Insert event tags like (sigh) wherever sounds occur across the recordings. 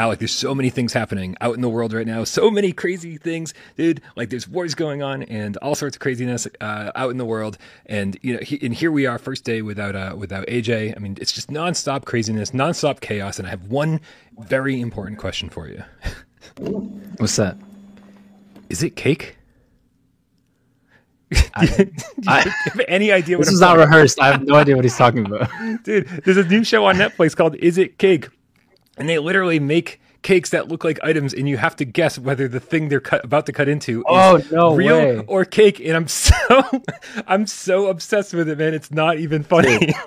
Alec, there's so many things happening out in the world right now. So many crazy things, dude. Like there's wars going on and all sorts of craziness uh, out in the world. And you know, he, and here we are, first day without uh, without AJ. I mean, it's just nonstop craziness, nonstop chaos. And I have one very important question for you. (laughs) What's that? Is it cake? (laughs) I, (laughs) I- have any idea what this I'm is not rehearsed. I have no idea what he's talking about. Dude, there's a new show on Netflix called Is It Cake? And they literally make cakes that look like items, and you have to guess whether the thing they're cut, about to cut into is Oh, no real way. or cake. And I'm (laughs) so I'm so obsessed with it, man. It's not even funny. (laughs)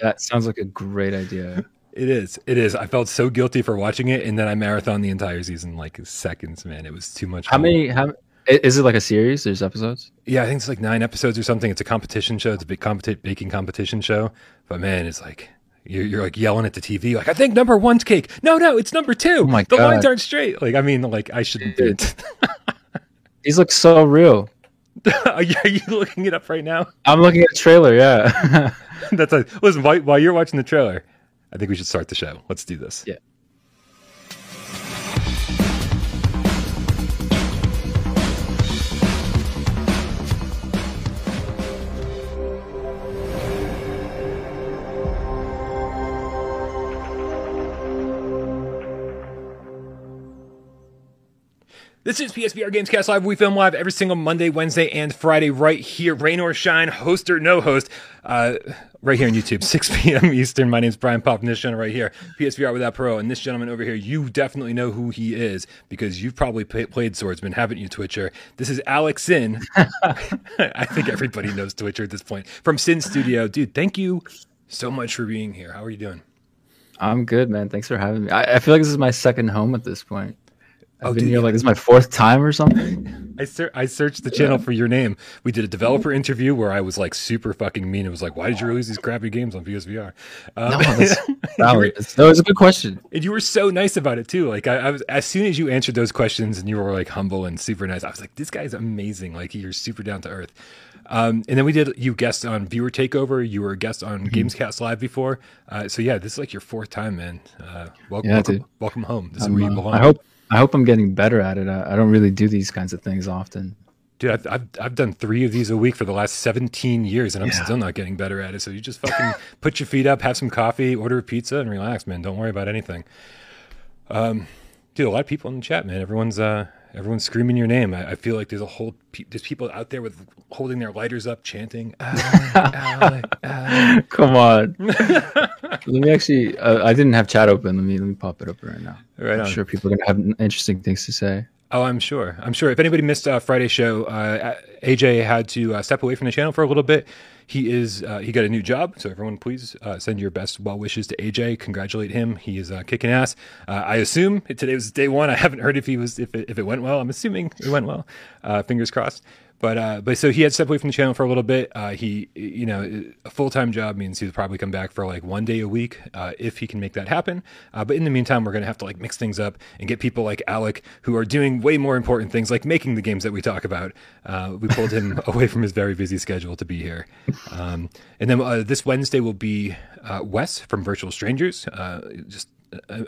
That sounds like a great idea. it is. It is. I felt so guilty for watching it, and then I marathon the entire season like seconds, man. It was too much. How fun. many? How is it like a series? There's episodes. Yeah, I think it's like nine episodes or something. It's a competition show. It's a big competi- baking competition show. But man, it's like you're, you're like yelling at the TV, like I think number one's cake. No, no, it's number two. Oh my the lines aren't straight. Like I mean, like I shouldn't do it. (laughs) These look so real. (laughs) are, you, are you looking it up right now? I'm looking at the trailer. Yeah. (laughs) That's a listen. While, while you're watching the trailer, I think we should start the show. Let's do this. Yeah. This is PSVR Gamescast Live. We film live every single Monday, Wednesday, and Friday right here, rain or shine, host or no host, uh, right here on YouTube, (laughs) 6 p.m. Eastern. My name is Brian Pop, and this gentleman right here, PSVR Without Parole, and this gentleman over here, you definitely know who he is because you've probably play, played Swordsman, haven't you, Twitcher? This is Alex Sin. (laughs) (laughs) I think everybody knows Twitcher at this point. From Sinn Studio. Dude, thank you so much for being here. How are you doing? I'm good, man. Thanks for having me. I, I feel like this is my second home at this point. I've Oh, been dude, here yeah. like this is my fourth time or something. I, ser- I searched the channel for your name. We did a developer interview where I was like super fucking mean. It was like, why did you release these crappy games on PSVR? Um, No, that's (laughs) valid. It's- No, it's a good question. and you were so nice about it too. Like I, I was, as soon as you answered those questions and you were like humble and super nice, I was like, this guy's amazing. Like you're super down to earth. Um, and then we did you guest on Viewer Takeover. You were a guest on Mm-hmm. Gamescast Live before. Uh, so yeah, this is like your fourth time, man. Uh, welcome, Yeah, welcome, welcome home. This is where you uh, belong. I hope I hope I'm getting better at it. I, I don't really do these kinds of things often. Dude, I've, I've, I've done three of these a week for the last 17 years, and I'm Yeah. still not getting better at it. So you just fucking (laughs) put your feet up, have some coffee, order a pizza, and relax, man. Don't worry about anything. Um, dude, a lot of people in the chat, man. Everyone's uh, everyone's screaming your name. I, I feel like there's a whole pe- there's people out there with holding their lighters up, chanting. "Alec, Alec, Alec." Come on. (laughs) let me actually. Uh, I didn't have chat open. Let me let me pop it up right now. Right I'm on. sure people are gonna have interesting things to say. Oh, I'm sure. I'm sure. If anybody missed uh, Friday's show, uh, AJ had to uh, step away from the channel for a little bit. He is uh, he got a new job, so everyone please uh, send your best well wishes to AJ. Congratulate him. He is uh, kicking ass. Uh, I assume today was day one. I haven't heard if he was if it, if it went well. I'm assuming it went well. Uh, fingers crossed. But uh, but so he had stepped away from the channel for a little bit. Uh, he you know a full time job means he'll probably come back for like one day a week uh, if he can make that happen. Uh, but in the meantime, we're gonna have to like mix things up and get people like Alec who are doing way more important things like making the games that we talk about. Uh, we pulled him (laughs) away from his very busy schedule to be here. Um, and then uh, this Wednesday will be uh, Wes from Virtual Strangers. Uh, just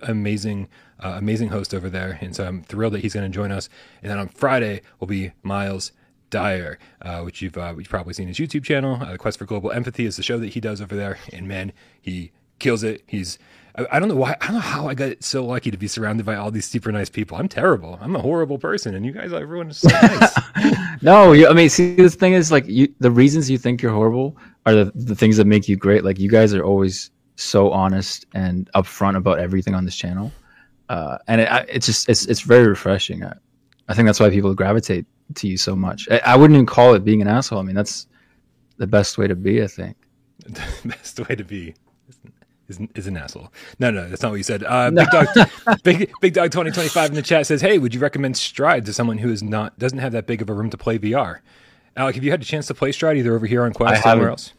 amazing, amazing host over there, and so I'm thrilled that he's going to join us. And then on Friday will be Miles Dyer, uh, which you've uh, you've probably seen his YouTube channel. Uh, Quest for Global Empathy is the show that he does over there, and man, he kills it. He's I, I don't know why I don't know how I got so lucky to be surrounded by all these super nice people. I'm terrible. I'm a horrible person, and you guys, everyone is so (laughs) nice. No, you, I mean, see, the thing is, like, you, the reasons you think you're horrible are the, the things that make you great. Like, you guys are always so honest and upfront about everything on this channel, uh, and it, I- it's just it's it's very refreshing. I, I think that's why people gravitate to you so much. I, I wouldn't even call it being an asshole. I mean, that's the best way to be. I think. the (laughs) best way to be is, is an asshole. No, no, that's not what you said. Uh, Big dog, (laughs) big, big dog, twenty twenty five in the chat says, "Hey, would you recommend Stride to someone who is not doesn't have that big of a room to play VR?" Alec, have you had a chance to play Stride either over here on Quest or somewhere else?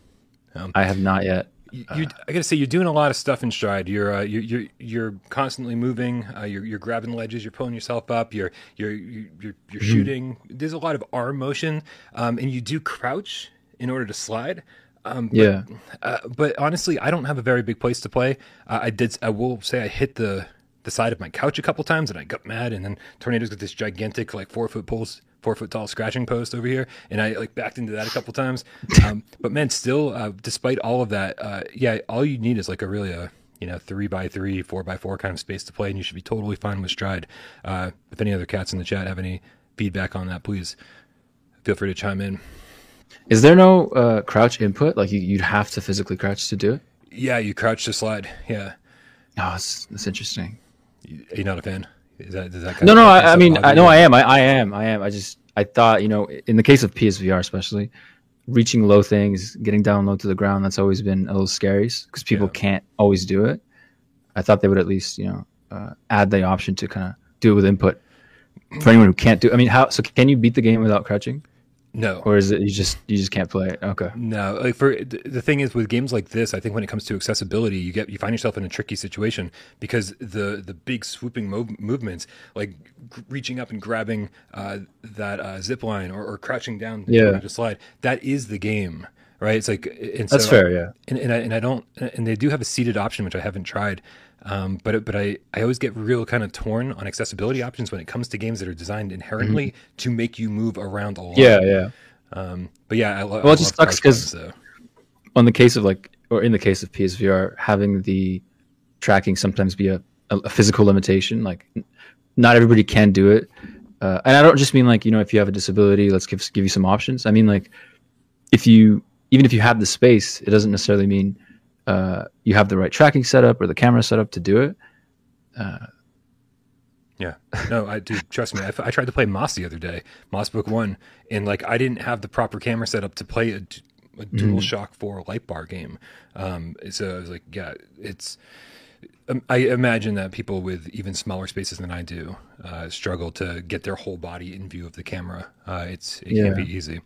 I have not yet. You, you, I gotta say, you're doing a lot of stuff in Stride. You're uh, you're, you're you're constantly moving. Uh, you're you're grabbing ledges. You're pulling yourself up. You're you're you're you're, you're shooting. There's a lot of arm motion, um, and you do crouch in order to slide. Um, but, Yeah. uh, but honestly, I don't have a very big place to play. Uh, I did. I will say I hit the the side of my couch a couple times, and I got mad. And then tornadoes got this gigantic like four foot poles, four foot tall scratching post over here, and I like backed into that a couple times. (laughs) Um, but man, still, uh, despite all of that, uh, yeah, all you need is like a really a you know three by three, four by four kind of space to play, and you should be totally fine with stride. Uh, if any other cats in the chat have any feedback on that, please feel free to chime in. Is there no uh, crouch input? Like you, you'd have to physically crouch to do it? Yeah, you crouch to slide. Yeah. Oh, that's, that's interesting. Are you not a fan? Is that, does that no, no. I, I mean, I know I am. I, I am. I am. I just I thought you know in the case of PSVR especially, reaching low things, getting down low to the ground, that's always been a little scary because people yeah. can't always do it. I thought they would at least you know uh, add the option to kind of do it with input for anyone who can't do. I mean, how so? Can you beat the game without crouching? No, or is it you just you just can't play it? Okay. No, like for the thing is with games like this, I think when it comes to accessibility, you get you find yourself in a tricky situation because the the big swooping mov- movements, like g- reaching up and grabbing uh, that uh, zip line or, or crouching down yeah. to slide, that is the game, right? It's like and that's fair, yeah. And and I, and I don't and they do have a seated option which I haven't tried. Um, but but I, I always get real kind of torn on accessibility options when it comes to games that are designed inherently mm-hmm. to make you move around a lot. Yeah, yeah. Um, but yeah, I, lo- well, I it just sucks because so. on the case of like, or in the case of PSVR, having the tracking sometimes be a, a, a physical limitation. Like, not everybody can do it, uh, and I don't just mean like you know if you have a disability, let's give give you some options. I mean like if you even if you have the space, it doesn't necessarily mean uh, you have the right tracking setup or the camera setup to do it. Uh, yeah, no, I do. Trust me. I, I, tried to play Moss the other day, Moss Book One, and like I didn't have the proper camera setup to play a, a Dual mm. Shock Four light bar game. Um, so I was like, yeah, it's. Um, I imagine that people with even smaller spaces than I do uh, struggle to get their whole body in view of the camera. Uh, it's it yeah. can be easy.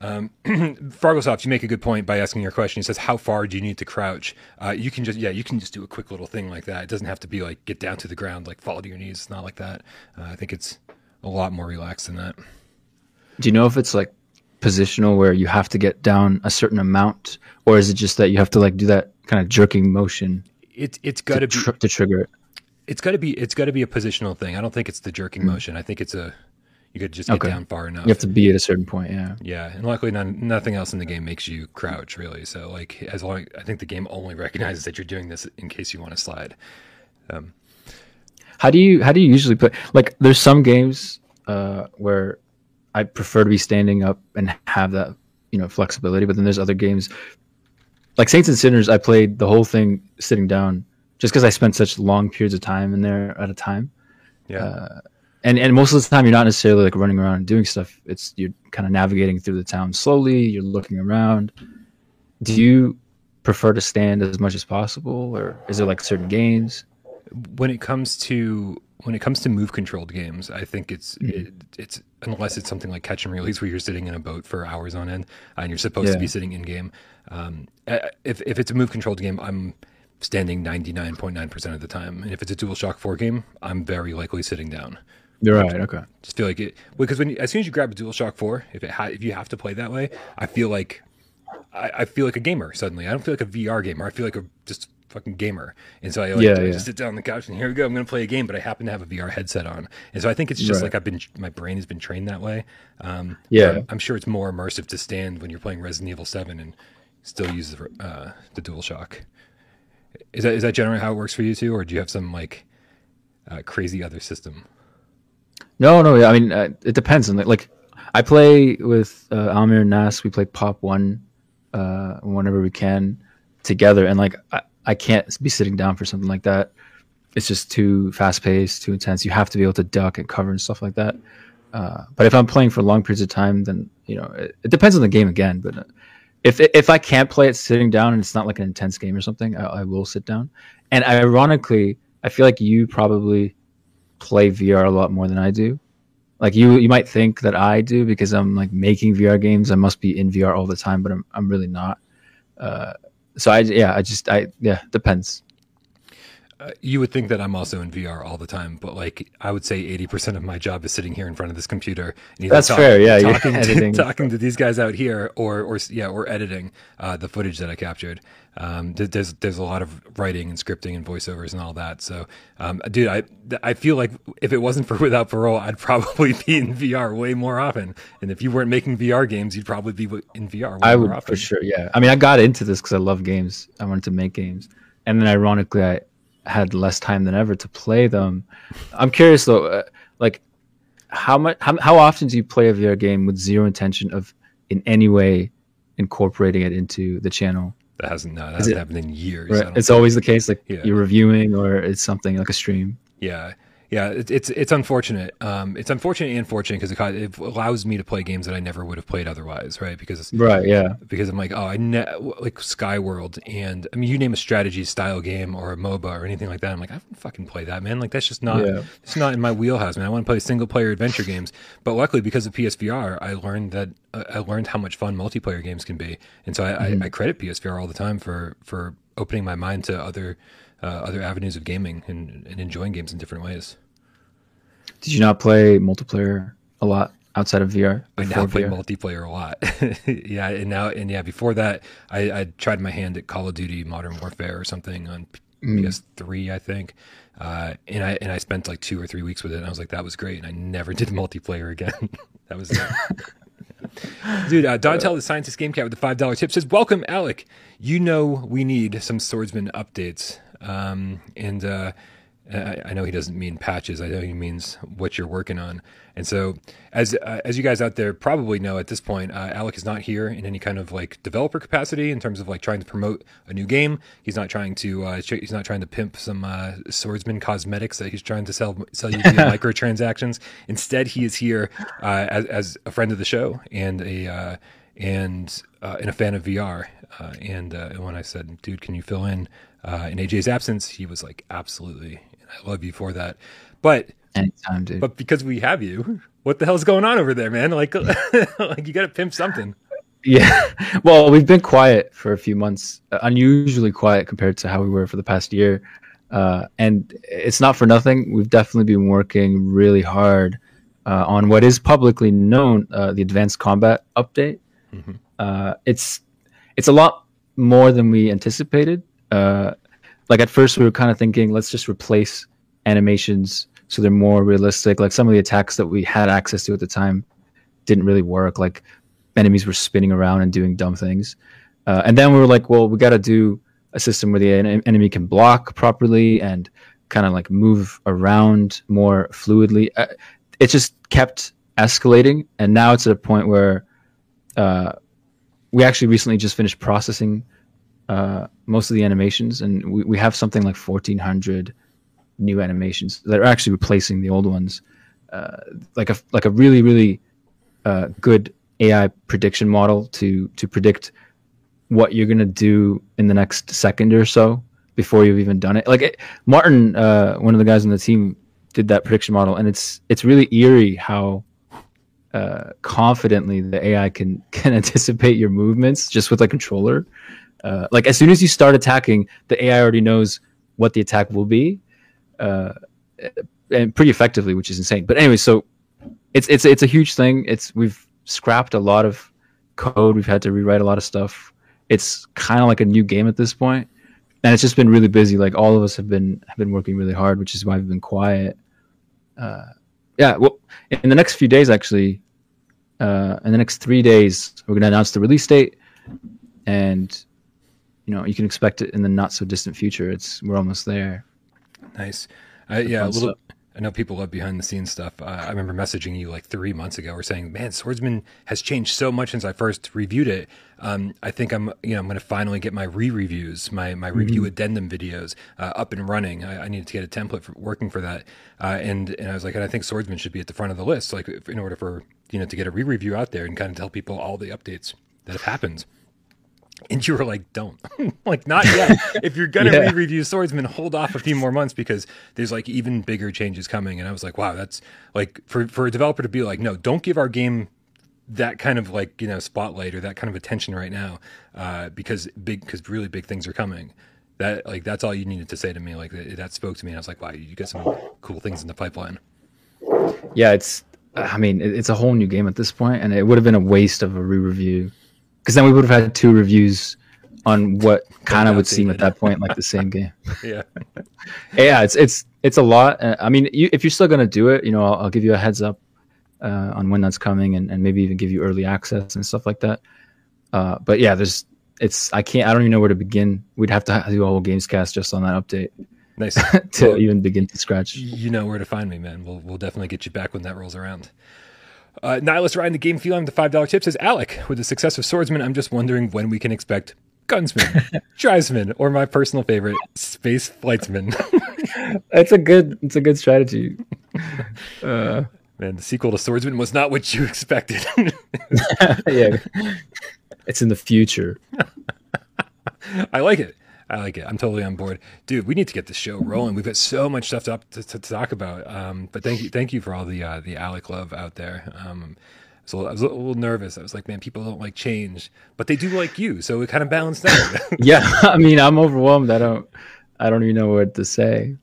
Um, (clears throat) Fargosoft, you make a good point by asking your question. He says, "How far do you need to crouch?" Uh, you can just, yeah, you can just do a quick little thing like that. It doesn't have to be like get down to the ground, like fall to your knees. It's not like that. Uh, I think it's a lot more relaxed than that. Do you know if it's like positional where you have to get down a certain amount, or is it just that you have to like do that kind of jerking motion? It it's got to be tr- to trigger it. It's got to be it's got to be a positional thing. I don't think it's the jerking mm. motion. I think it's a you could just get okay. down far enough. You have to be at a certain point, yeah. Yeah, and luckily, none, nothing else in the game makes you crouch really. So, like, as long I think the game only (laughs) recognizes that you're doing this in case you want to slide. Um, how do you how do you usually play? Like, there's some games uh, where I prefer to be standing up and have that you know flexibility, but then there's other games like Saints and Sinners. I played the whole thing sitting down just because I spent such long periods of time in there at a time. Yeah. Uh, and and most of the time you're not necessarily like running around and doing stuff. It's you're kind of navigating through the town slowly. You're looking around. Do you prefer to stand as much as possible, or is there like certain games? When it comes to when it comes to move controlled games, I think it's mm-hmm. it, it's unless it's something like catch and release where you're sitting in a boat for hours on end and you're supposed yeah. to be sitting in game. Um, if if it's a move controlled game, I'm standing 99.9% of the time. And if it's a DualShock 4 game, I'm very likely sitting down. You're right. Okay. Just feel like it because when you, as soon as you grab a DualShock Four, if it ha- if you have to play that way, I feel like I, I, feel like a gamer suddenly. I don't feel like a VR gamer. I feel like a just fucking gamer. And so I like yeah, yeah. just sit down on the couch and here we go. I'm going to play a game, but I happen to have a VR headset on. And so I think it's just right. like I've been my brain has been trained that way. Um, yeah. I'm, I'm, sure it's more immersive to stand when you're playing Resident Evil Seven and still use the, uh, the DualShock. Is that is that generally how it works for you too, or do you have some like uh, crazy other system? No, no. I mean, uh, it depends on like. I play with uh, Almir and Nas. We play Pop One uh, whenever we can together, and like I, I can't be sitting down for something like that. It's just too fast paced, too intense. You have to be able to duck and cover and stuff like that. Uh, but if I'm playing for long periods of time, then you know it, it depends on the game again. But uh, if if I can't play it sitting down and it's not like an intense game or something, I, I will sit down. And ironically, I feel like you probably play VR a lot more than I do. Like you, you might think that I do because I'm like making VR games. I must be in VR all the time, but I'm, I'm really not. Uh, so I, yeah, I just, I, yeah, depends. Uh, you would think that I'm also in VR all the time, but like I would say 80% of my job is sitting here in front of this computer. And That's talk, fair. Yeah, talking, to, (laughs) talking to these guys out here, or or yeah, or editing uh, the footage that I captured. Um, there's there's a lot of writing and scripting and voiceovers and all that. So, um, dude, I I feel like if it wasn't for (laughs) Without Parole, I'd probably (laughs) be in VR way more often. And if you weren't making VR games, you'd probably be in VR. I would often. for sure. Yeah, I mean, I got into this because I love games. I wanted to make games, and then ironically, I had less time than ever to play them. I'm curious though, uh, like how much, how, how often do you play a VR game with zero intention of in any way incorporating it into the channel? That hasn't no, that hasn't it, happened in years. Right? It's think. always the case, like yeah. you're reviewing or it's something like a stream. Yeah, yeah, it, it's it's unfortunate. Um, it's unfortunate and fortunate because it, it, allows me to play games that I never would have played otherwise, right? Because right, yeah, because I'm like, oh, I ne- like Skyworld, and I mean, you name a strategy style game or a MOBA or anything like that. I'm like, I don't fucking play that, man. Like that's just not yeah. it's not in my wheelhouse, man. I want to play single player adventure games. But luckily, because of PSVR, I learned that uh, I learned how much fun multiplayer games can be, and so I, mm-hmm. I, I credit PSVR all the time for for opening my mind to other uh, other avenues of gaming and, and enjoying games in different ways. Did you not play multiplayer a lot outside of VR? I now play VR? multiplayer a lot. (laughs) yeah, and now and yeah, before that, I, I, tried my hand at Call of Duty Modern Warfare or something on mm. PS3, I think. Uh, and I and I spent like two or three weeks with it, and I was like, that was great, and I never (laughs) did multiplayer again. (laughs) that was. Dude, uh, Dontel, the scientist game cat with the five dollar tip says, "Welcome, Alec. You know we need some swordsman updates." Um, and uh, I, I know he doesn't mean patches. I know he means what you're working on. And so, as uh, as you guys out there probably know at this point, uh, Alec is not here in any kind of like developer capacity in terms of like trying to promote a new game. He's not trying to uh, he's not trying to pimp some uh, swordsman cosmetics that he's trying to sell sell you via (laughs) microtransactions. Instead, he is here uh, as as a friend of the show and a uh, and and a fan of VR. and when I said, "Dude, can you fill in?" In AJ's absence, he was like, "Absolutely." I love you for that. But anytime, dude. But because we have you, what the hell's going on over there, man? Like, (laughs) like you got to pimp something. Yeah. (laughs) Well, we've been quiet for a few months, uh, unusually quiet compared to how we were for the past year. Uh, and it's not for nothing. We've definitely been working really hard uh, on what is publicly known uh, the Advanced Combat Update. Mm-hmm. Uh, it's it's a lot more than we anticipated. Uh, like at first we were kind of thinking let's just replace animations so they're more realistic. Like some of the attacks that we had access to at the time didn't really work. Like enemies were spinning around and doing dumb things. Uh, and then we were like well we got to do a system where the enemy can block properly and kind of like move around more fluidly. Uh, it just kept escalating and now it's at a point where uh, we actually recently just finished processing uh, most of the animations, and we, we have something like 1,400 new animations that are actually replacing the old ones. Uh, like a like a really really uh, good AI prediction model to to predict what you're gonna do in the next second or so before you've even done it. Like it, Martin, uh, one of the guys on the team, did that prediction model, and it's it's really eerie how uh, confidently the AI can (laughs) can anticipate your movements just with a controller. Uh, like as soon as you start attacking, the AI already knows what the attack will be, uh, and pretty effectively, which is insane. But anyway, so it's it's it's a huge thing. It's we've scrapped a lot of code. We've had to rewrite a lot of stuff. It's kind of like a new game at this point, and it's just been really busy. Like all of us have been have been working really hard, which is why we've been quiet. Uh, yeah, well, in the next few days, actually, uh, in the next three days, we're going to announce the release date, and you know you can expect it in the not so distant future. It's we're almost there. Nice. Uh, yeah, a little. Stuff. I know people love behind the scenes stuff. Uh, I remember messaging you like three months ago, or saying, "Man, Swordsman has changed so much since I first reviewed it. Um, I think I'm, you know, I'm going to finally get my re-reviews, my my mm-hmm. review addendum videos uh, up and running. I, I, needed to get a template for working for that, uh, and and I was like, and I think Swordsman should be at the front of the list, like in order for you know to get a re-review out there and kind of tell people all the updates that have happened. And you were like, don't. (laughs) like, not yet. (laughs) if you're going to yeah. re review Swordsman, hold off a few more months because there's like even bigger changes coming. And I was like, wow, that's like for, for a developer to be like, no, don't give our game that kind of like, you know, spotlight or that kind of attention right now uh, because big, because really big things are coming. that like that's all you needed to say to me. Like that, that spoke to me. And I was like, wow, you got some cool things in the pipeline. Yeah, it's. I mean, it's a whole new game at this point, and it would have been a waste of a re-review, because then we would have had two reviews on what kind of would seem at that point like the same game. (laughs) yeah, (laughs) yeah, it's it's it's a lot. I mean, you, if you're still gonna do it, you know, I'll, I'll give you a heads up uh, on when that's coming, and, and maybe even give you early access and stuff like that. Uh, but yeah, there's it's I can't I don't even know where to begin. We'd have to do a whole Gamescast just on that update. Nice (laughs) to well, even begin to scratch. You know where to find me, man. We'll we'll definitely get you back when that rolls around. Uh, Nihilist riding the game feeling the five dollar tip says Alec with the success of Swordsman. I'm just wondering when we can expect Gunsman, (laughs) Tribesman, or my personal favorite, Space Flightsman. (laughs) It's a good it's a good strategy. Uh, (laughs) Man, the sequel to Swordsman was not what you expected. yeah, it's in the future. I like it. I like it. I'm totally on board, dude. We need to get the show rolling. We've got so much stuff to, to, to talk about. Um, but thank you, thank you for all the uh, the Alec love out there. Um, so I was a little nervous. I was like, man, people don't like change, but they do like you. So it kind of balanced out. (laughs) (laughs) yeah, (laughs) I mean, I'm overwhelmed. I don't, I don't even know what to say.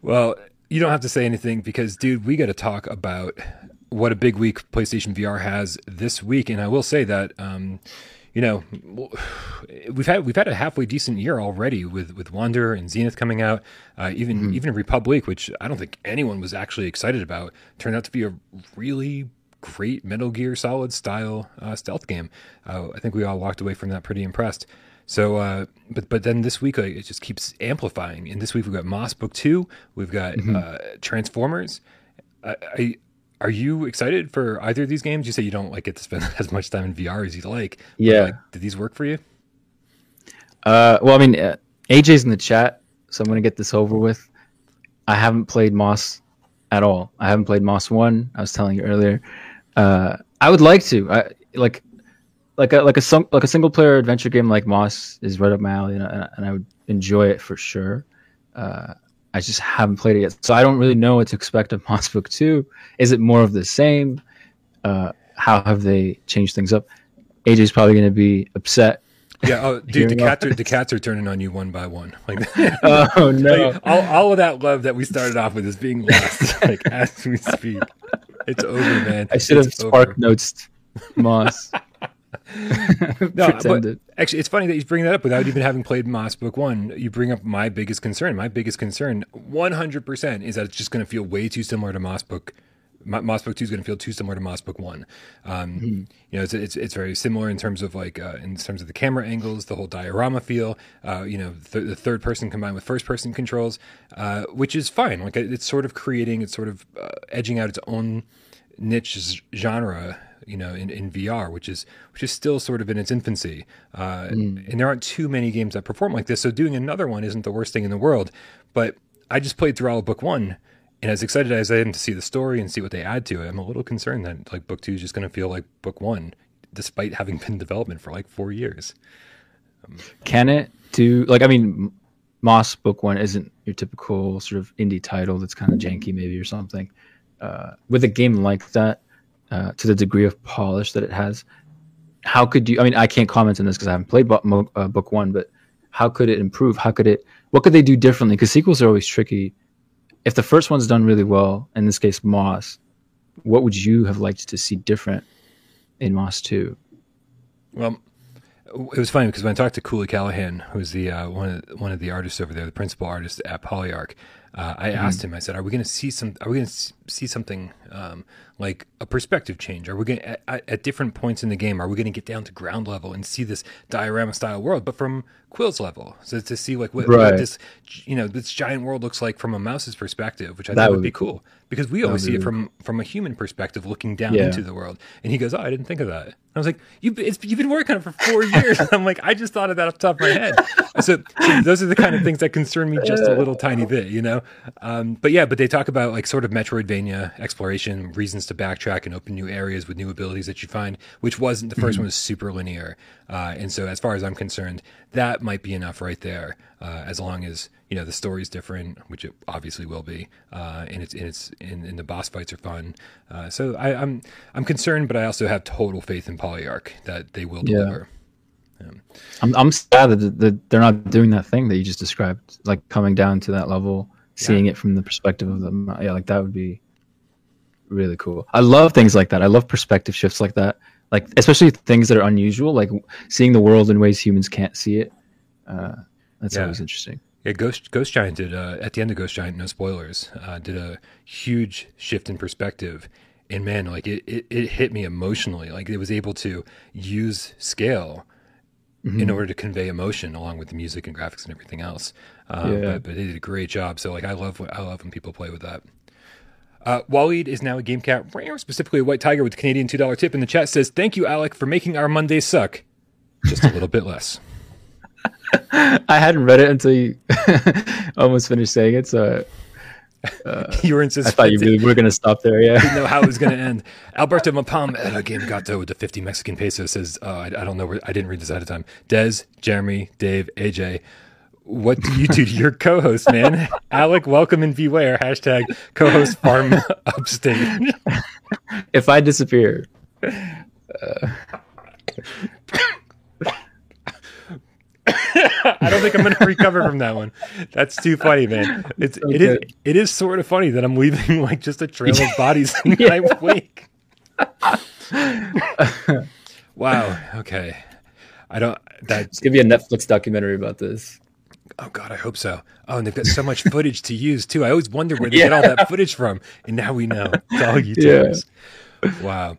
Well, you don't have to say anything because, dude, we got to talk about what a big week PlayStation VR has this week. And I will say that, um, you know, we've had we've had a halfway decent year already with with Wander and Zenith coming out. Uh, even mm-hmm. even République, which I don't think anyone was actually excited about, turned out to be a really great Metal Gear Solid style uh, stealth game. Uh, I think we all walked away from that pretty impressed. So, uh, but but then this week it just keeps amplifying. And this week we've got Moss Book Two, we've got mm-hmm. Uh, Transformers. I, are you excited for either of these games? You say you don't like get to spend (laughs) as much time in VR as you'd like. Yeah. Like, did these work for you? Uh, well, I mean, uh, AJ's in the chat, so I'm going to get this over with. I haven't played Moss at all. I haven't played Moss One. I was telling you earlier. Uh, I would like to. I like like a like a like a single player adventure game like Moss is right up my alley, and, I, and I would enjoy it for sure. Uh, I just haven't played it yet, so I don't really know what to expect of (laughs) Moss Book Two. Is it more of the same? Uh, how have they changed things up? AJ's probably going to be upset. Yeah, oh, (laughs) dude, the cats are the cats are turning on you one by one. (laughs) Like, oh no, like, all, all of that love that we started off with is being lost. like as we speak, it's over, man. I should it's have spark notes Moss. (laughs) no, but actually, it's funny that you bring that up without even having played Moss Book One. You bring up my biggest concern. My biggest concern, one hundred percent, is that it's just going to feel way too similar to Moss Book. Moss Book Two is going to feel too similar to Moss Book One. Um, mm-hmm. You know, it's, it's, it's very similar in terms of like uh, in terms of the camera angles, the whole diorama feel. Uh, you know, th- the third person combined with first person controls, uh, which is fine. Like it's sort of creating, it's sort of uh, edging out its own niche genre you know, in, in VR, which is which is still sort of in its infancy. Uh, mm. And there aren't too many games that perform like this. So doing another one isn't the worst thing in the world. But I just played through all of book one, and as excited as I am to see the story and see what they add to it, I'm a little concerned that like book two is just going to feel like book one, despite having been in development for like four years. Um, Can it do like I mean, Moss book one isn't your typical sort of indie title that's kind of janky maybe or something. Uh, with a game like that, uh, to the degree of polish that it has. How could you? I mean, I can't comment on this because I haven't played book, uh, book one, but how could it improve? How could it? What could they do differently? Because sequels are always tricky. If the first one's done really well, in this case Moss, what would you have liked to see different in Moss two? Well, it was funny because when I talked to Cooley Callahan, who's the uh, one of one of the artists over there, the principal artist at Polyarc, uh, I mm-hmm. asked him. I said, "Are we going to see some? Are we going to see something um, like a perspective change? Are we going at, at, different points in the game? Are we going to get down to ground level and see this diorama style world, but from Quill's level? So to see like what, right. what, this you know this giant world looks like from a mouse's perspective, which I that thought would be cool. Because we always see it from from a human perspective, looking down yeah. into the world. And he goes, "Oh, I didn't think of that." I was like, you, you've been working on it for four years." (laughs) I'm like, "I just thought of that off the top of my head." So, so, those are the kind of things that concern me just a little tiny bit, you know. Um, but yeah, but they talk about like sort of Metroidvania exploration, reasons to backtrack and open new areas with new abilities that you find, which wasn't the 1st mm-hmm. one was super linear. Uh, and so, as far as I'm concerned, that might be enough right there, uh, as long as you know the story's different, which it obviously will be, uh, and it's and it's and, and, the boss fights are fun. Uh, so I, am I'm, I'm concerned, but I also have total faith in Polyarc that they will deliver. I'm I'm sad that, that they're not doing that thing that you just described, like coming down to that level, seeing it from the perspective of them. Yeah, like that would be really cool. I love things like that. I love perspective shifts like that, like especially things that are unusual, like seeing the world in ways humans can't see it. Uh, that's Yeah. always interesting. Yeah, Ghost Ghost Giant did uh, at the end of Ghost Giant. No spoilers. Uh, did a huge shift in perspective, and man, like it, it, it hit me emotionally. Like it was able to use scale Mm-hmm. in order to convey emotion, along with the music and graphics and everything else. Um, Yeah. but, but they did a great job. So like I love I love when people play with that. Uh, Waleed is now a game cat, specifically a white tiger with a Canadian two dollar tip in the chat. Says thank you, Alec, for making our Mondays suck. Just a little bit less. (laughs) I hadn't read it until you (laughs) almost finished saying it, so (laughs) you were I insistent. thought you really were going to stop there. Yeah. didn't know how it was going to end. Alberto Mapam at a game gato with the 50 Mexican pesos says, uh, I, I don't know where, I didn't read this ahead of time. Des, Jeremy, Dave, AJ, what do you do to your co-host, man? Alec, welcome and beware. Hashtag co-host farm upstate. If I disappear, (laughs) I don't think I'm going to recover from that one. That's too funny, man. It's it is, it is sort of funny that I'm leaving like just a trail of (laughs) bodies in (laughs) my wake. wow. Okay. I don't. That it's going to be a Netflix documentary about this. Oh God, I hope so. Oh, and they've got so much footage to use too. I always wonder where they get all that footage from, and now we know. It's all YouTubers. Wow.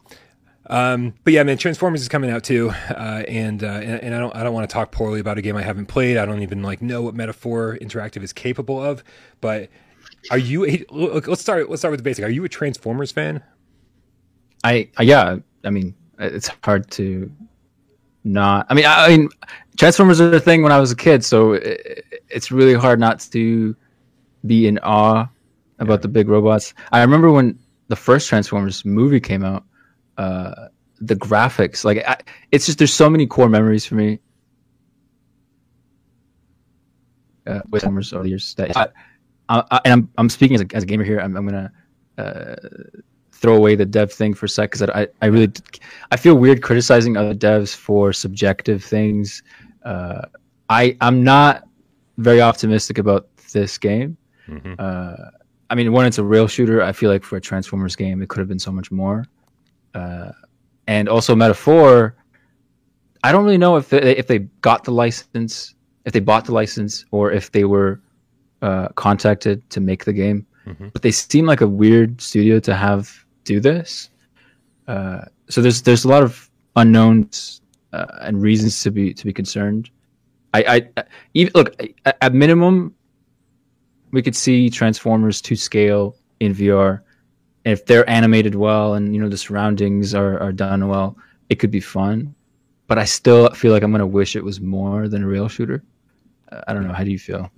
Um, but yeah, man, Transformers is coming out too, uh, and, uh, and and I don't I don't want to talk poorly about a game I haven't played. I don't even like know what Meta4 Interactive is capable of. But are you? A, look, let's start. Let's start with the basic. Are you a Transformers fan? I, yeah, I mean, it's hard to not. I mean, I, I mean, Transformers are a thing when I was a kid, so it, it's really hard not to be in awe about the big robots. I remember when the first Transformers movie came out. Uh, the graphics, like, I, it's just there's so many core memories for me. Uh, with Transformers over the years that I, I, and I'm I'm speaking as a, as a gamer here. I'm, I'm gonna uh, throw away the dev thing for a sec because I, I really I feel weird criticizing other devs for subjective things. Uh, I I'm not very optimistic about this game. Mm-hmm. Uh, I mean, when it's a rail shooter, I feel like for a Transformers game, it could have been so much more. Uh, and also, Meta4, I don't really know if they, if they got the license, if they bought the license, or if they were uh, contacted to make the game. Mhm. But they seem like a weird studio to have do this. Uh, so there's there's a lot of unknowns uh, and reasons to be to be concerned. I, I even look at, at minimum, we could see Transformers to scale in VR. If they're animated well and you know the surroundings are, are done well, it could be fun. But I still feel like I'm gonna wish it was more than a rail shooter. I don't know. How do you feel?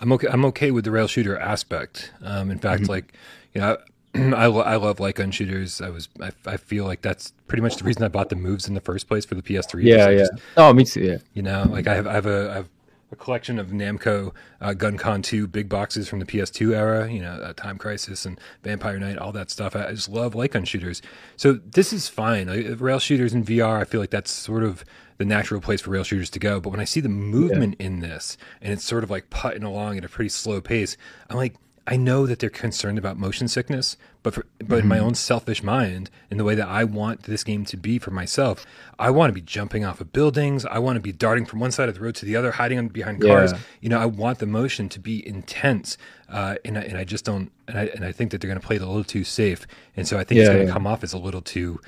I'm okay. I'm okay with the rail shooter aspect. Um, in fact, Mhm. like you know, (clears throat) I, lo- I love like gun shooters. I was I, I feel like that's pretty much the reason I bought the moves in the first place for the PS3. Yeah, yeah. just, Oh, me too. Yeah. You know, like I have I have a, I have a collection of Namco uh, GunCon 2 big boxes from the PS2 era. You know, uh, Time Crisis and Vampire Night, all that stuff. I just love light gun shooters. So this is fine. Like, rail shooters in VR, I feel like that's sort of the natural place for rail shooters to go. But when I see the movement in this and it's sort of like putting along at a pretty slow pace, I'm like, I know that they're concerned about motion sickness, but for, but in my own selfish mind, in the way that I want this game to be for myself, I want to be jumping off of buildings. I want to be darting from one side of the road to the other, hiding behind cars. Yeah. You know, I want the motion to be intense, uh, and I, and I just don't. And I and I think that they're going to play it a little too safe, and so I think it's going to yeah. come off as a little too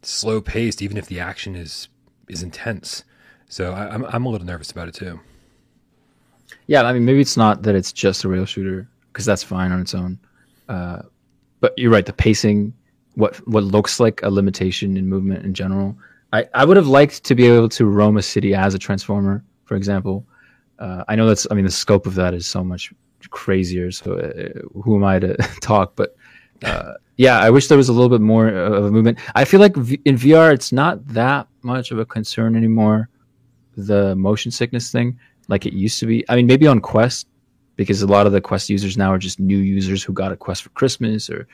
slow paced, even if the action is is intense. So I, I'm I'm a little nervous about it too. Yeah, I mean, maybe it's not that it's just a rail shooter because that's fine on its own. Uh, but you're right. The pacing, what what looks like a limitation in movement in general. I, I would have liked to be able to roam a city as a transformer, for example. Uh, I know that's. I mean, the scope of that is so much crazier. So uh, who am I to (laughs) talk? But uh, yeah, I wish there was a little bit more of a movement. I feel like v- in VR, it's not that much of a concern anymore. The motion sickness thing, like it used to be. I mean, maybe on Quest, because a lot of the Quest users now are just new users who got a Quest for Christmas, or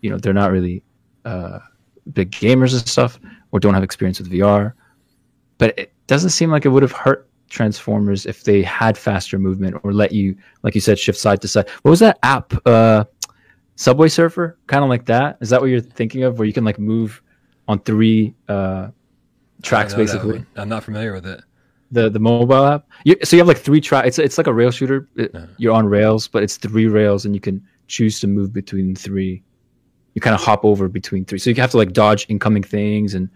you know, they're not really uh, big gamers and stuff, or don't have experience with VR. But it, doesn't seem like it would have hurt Transformers if they had faster movement or let you, like you said, shift side to side. What was that app? Uh, Subway Surfer, kind of like that. Is that what you're thinking of, where you can like move on three uh, tracks basically? I'm not familiar with it. The the mobile app. You, so you have like three tracks. It's it's like a rail shooter. It, uh-huh. You're on rails, but it's three rails, and you can choose to move between three. You kind of hop over between three, so you have to like dodge incoming things and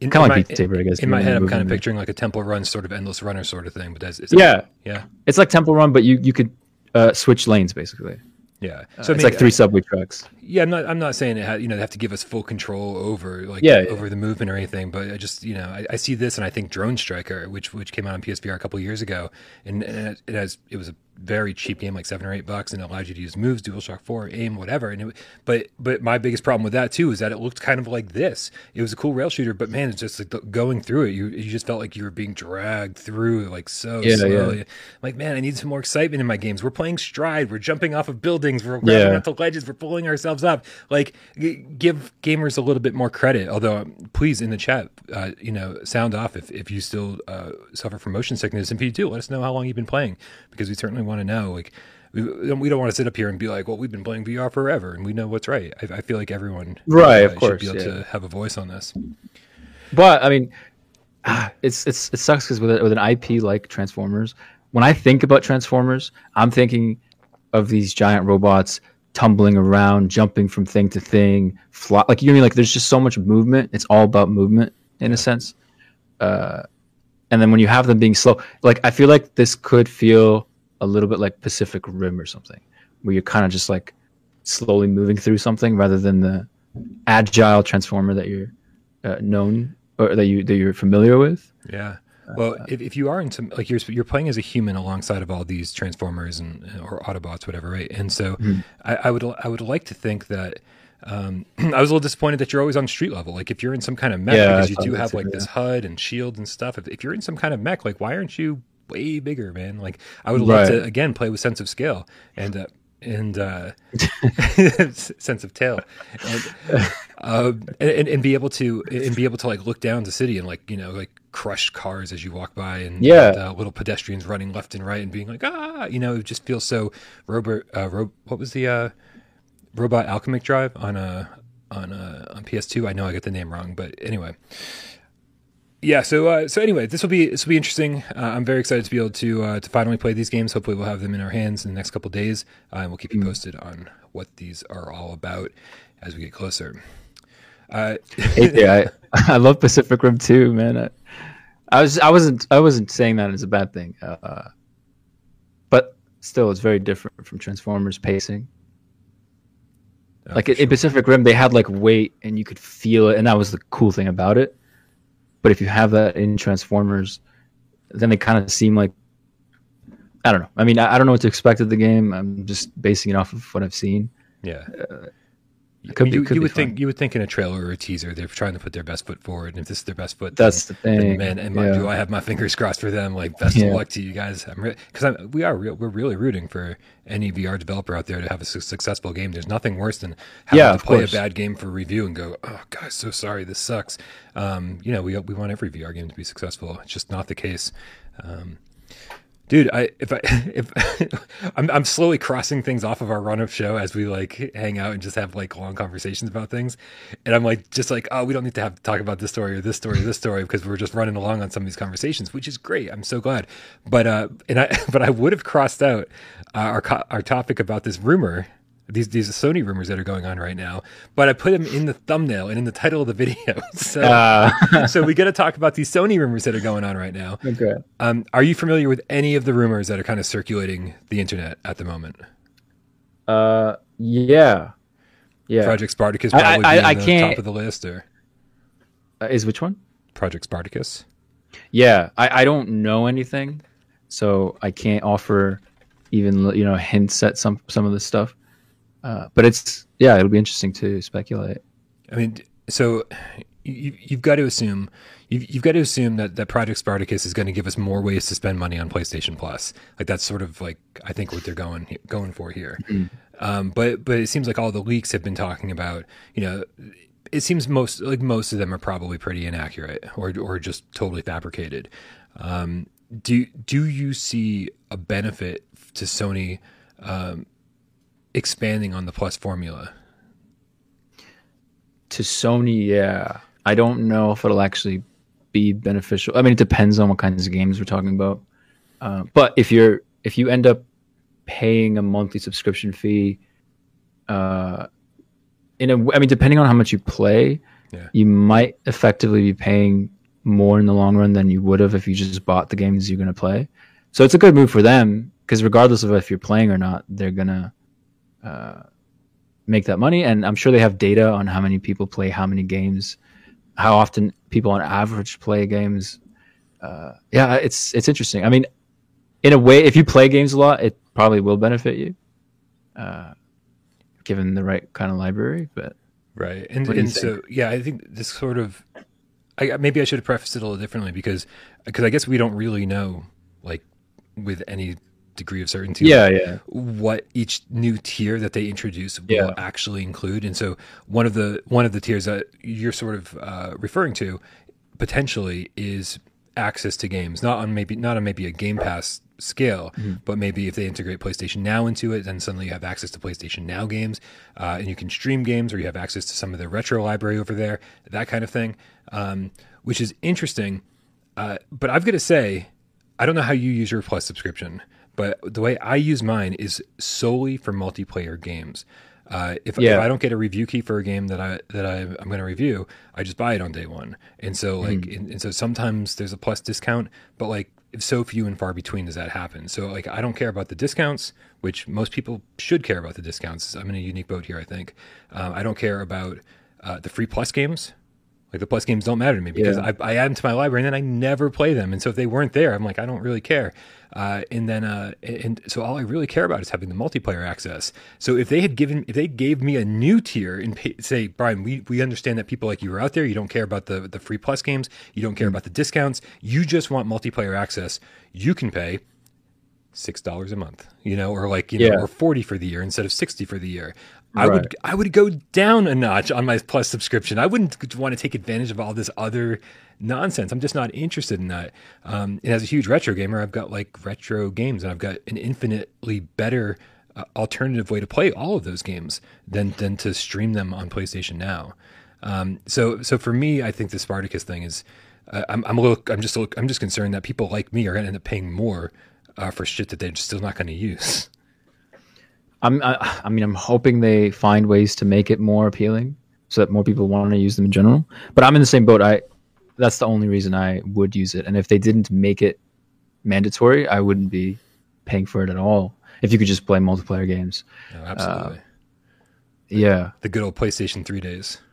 in, kind of like Beat Saber, I guess. In my head, I'm kind of picturing like a Temple Run, sort of endless runner sort of thing. But that's yeah, yeah, it's like Temple Run, but you you could uh, switch lanes basically. Yeah, uh, so uh, it's like three subway tracks. Yeah, I'm not. I'm not saying it. Ha- you know, they have to give us full control over like yeah, over yeah. the movement or anything. But I just you know, I, I, see this and I think Drone Striker, which which came out on PSVR a couple years ago, and, and it has it was a very cheap game, like seven or eight bucks, and it allowed you to use moves, DualShock Four, aim, whatever. And it, but but my biggest problem with that too is that it looked kind of like this. It was a cool rail shooter, but man, it's just like going through it. You you just felt like you were being dragged through like so yeah, slowly. Like man, I need some more excitement in my games. We're playing Stride. We're jumping off of buildings. We're grabbing onto ledges. We're pulling ourselves up. Like g- give gamers a little bit more credit. Although um, please in the chat, uh, you know, sound off if if you still uh, suffer from motion sickness. And if you do, let us know how long you've been playing because we certainly want to know. Like we, we don't want to sit up here and be like, well, we've been playing VR forever and we know what's right. I, I feel like everyone right, uh, of course, should be able yeah. to have a voice on this. But I mean, it's it's it sucks because with with an IP like Transformers, when I think about Transformers, I'm thinking of these giant robots tumbling around, jumping from thing to thing, fly. Like you know, I mean, like there's just so much movement. It's all about movement in a sense. Uh, and then when you have them being slow, like I feel like this could feel a little bit like Pacific Rim or something, where you're kind of just like slowly moving through something rather than the agile transformer that you're uh, known or that you that you're familiar with. Yeah. Well, uh, if, if you are in some like you're you're playing as a human alongside of all these transformers and or Autobots, whatever, right? And so mm-hmm. I, I, would I would like to think that um, (clears throat) I was a little disappointed that you're always on street level. Like if you're in some kind of mech, yeah, because you do have like this HUD and shield and stuff. If, if, you're in some kind of mech, like why aren't you way bigger, man. Like I would love right. to again play with sense of scale and uh, and uh, (laughs) (laughs) sense of tail, and, uh, and, and be able to and be able to like look down the city and like you know like crush cars as you walk by and yeah, and, uh, little pedestrians running left and right and being like ah, you know, it just feels so robot. Uh, ro- what was the uh, robot alchemic drive on a on a on PS2? I know I get the name wrong, but anyway yeah, so uh, so anyway, this will be this will be interesting. Uh, I'm very excited to be able to uh, to finally play these games. Hopefully, we'll have them in our hands in the next couple days, uh, and we'll keep you mm-hmm. posted on what these are all about as we get closer. Uh, hey, I (laughs) (laughs) I love Pacific Rim too, man. I, I, was I wasn't I wasn't saying that as a bad thing, uh, but still, it's very different from Transformers pacing. Oh, like in, sure. in Pacific Rim, they had like weight, and you could feel it, and that was the cool thing about it but if you have that in Transformers, then they kind of seem like I don't know. I mean, I, I, don't know what to expect of the game. I'm just basing it off of what I've seen. Yeah. Uh, could you, be, could you would think you would think in a trailer or a teaser they're trying to put their best foot forward, and if this is their best foot, that's then, the thing. Man, and yeah. do I have my fingers (laughs) crossed for them? Like best yeah. of luck to you guys. I'm because re- we are real, we're really rooting for any VR developer out there to have a su- successful game. There's nothing worse than having yeah, to play course. a bad game for review and go, oh guys, so sorry, this sucks. Um, you know, we we want every VR game to be successful. It's just not the case. Um, dude i if i (laughs) if (laughs) I'm, I'm slowly crossing things off of our run of show as we like hang out and just have like long conversations about things. And i'm like just like oh we don't need to have to talk about this story or this story or this story because we're just running along on some of these conversations which is great. I'm so glad. But uh and i (laughs) but i would have crossed out uh, our our topic about this rumor these these Sony rumors that are going on right now, but I put them in the thumbnail and in the title of the video. (laughs) So, uh. so we got to talk about these Sony rumors that are going on right now. Okay. Um, are you familiar with any of the rumors that are kind of circulating the internet at the moment? Uh, yeah, yeah. Project Spartacus probably I, I, I, can't... top of the list, or uh, is which one? Project Spartacus. Yeah, I, I don't know anything, so I can't offer even you know hints at some some of the stuff. Uh, but it's yeah, it'll be interesting to speculate. I mean, so you, have got to assume you've, you've, got to assume that that Project Spartacus is going to give us more ways to spend money on PlayStation Plus. Like that's sort of like I think what they're going going for here. Mm-hmm. Um, but but it seems like all the leaks have been talking about you know it seems most like most of them are probably pretty inaccurate or or just totally fabricated. Um, do do you see a benefit to Sony um, expanding on the Plus formula? To Sony, yeah. I don't know if it'll actually be beneficial. I mean, it depends on what kinds of games we're talking about. Uh, but if you're if you end up paying a monthly subscription fee, uh, in a, I mean, depending on how much you play, Yeah. you might effectively be paying more in the long run than you would have if you just bought the games you're going to play. So it's a good move for them because regardless of if you're playing or not, they're gonna uh, make that money. And I'm sure they have data on how many people play how many games, how often people on average play games. Uh, yeah, it's it's interesting. I mean, in a way, if you play games a lot, it probably will benefit you, uh, given the right kind of library. But Right. And What do you and so yeah, I think this sort of I maybe I should have prefaced it a little differently because because I guess we don't really know like with any degree of certainty yeah, yeah, what each new tier that they introduce will Yeah. actually include. And so one of the one of the tiers that you're sort of uh, referring to potentially is access to games, not on maybe not on maybe a Game Pass scale, but maybe if they integrate PlayStation Now into it, then suddenly you have access to PlayStation Now games, uh, and you can stream games, or you have access to some of their retro library over there, that kind of thing, um, which is interesting. Uh, but I've got to say, I don't know how you use your Plus subscription, but the way I use mine is solely for multiplayer games. Uh, if, if I don't get a review key for a game that I that I, I'm going to review, I just buy it on day one. And so like, and, and so sometimes there's a plus discount, but like so few and far between does that happen. So like, I don't care about the discounts, which most people should care about the discounts. I'm in a unique boat here, I think. Um, I don't care about uh, the free plus games. Like the plus games don't matter to me because Yeah. I, I add them to my library and then I never play them. And so if they weren't there, I'm like, I don't really care. Uh, and then, uh, and so all I really care about is having the multiplayer access. So if they had given, if they gave me a new tier and pay, say, Brian, we, we understand that people like you are out there. You don't care about the, the free plus games. You don't care about the discounts. You just want multiplayer access. You can pay six dollars a month, you know, or like you know, or forty for the year instead of sixty for the year. I Right. would I would go down a notch on my plus subscription. I wouldn't want to take advantage of all this other nonsense. I'm just not interested in that. Um, and as a huge retro gamer, I've got like retro games, and I've got an infinitely better uh, alternative way to play all of those games than than to stream them on PlayStation Now. Um, so so for me, I think the Spartacus thing is. Uh, I'm, I'm a little. I'm just. A little, I'm just concerned that people like me are going to end up paying more uh, for shit that they're still not going to use. I'm. I, I mean, I'm hoping they find ways to make it more appealing, so that more people want to use them in general. But I'm in the same boat. I. That's the only reason I would use it. And if they didn't make it mandatory, I wouldn't be paying for it at all. If you could just play multiplayer games. No, absolutely. Yeah. the good old PlayStation 3 days. (laughs)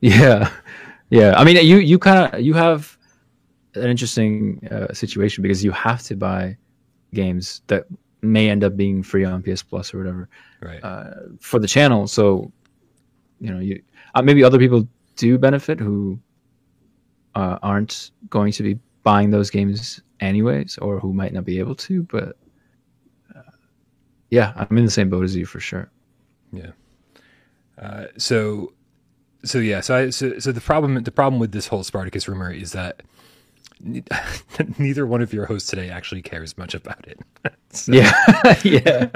Yeah, yeah. I mean, you you kind of you have an interesting uh, situation because you have to buy games that may end up being free on PS Plus or whatever Right. uh, for the channel. So, you know, you uh, maybe other people do benefit who uh, aren't going to be buying those games anyways, or who might not be able to. But uh, yeah, I'm in the same boat as you for sure. yeah. Uh, so, so yeah. So, I, so, so the problem, the problem with this whole Spartacus rumor is that (laughs) neither one of your hosts today actually cares much about it. (laughs) so, Yeah, (laughs) yeah.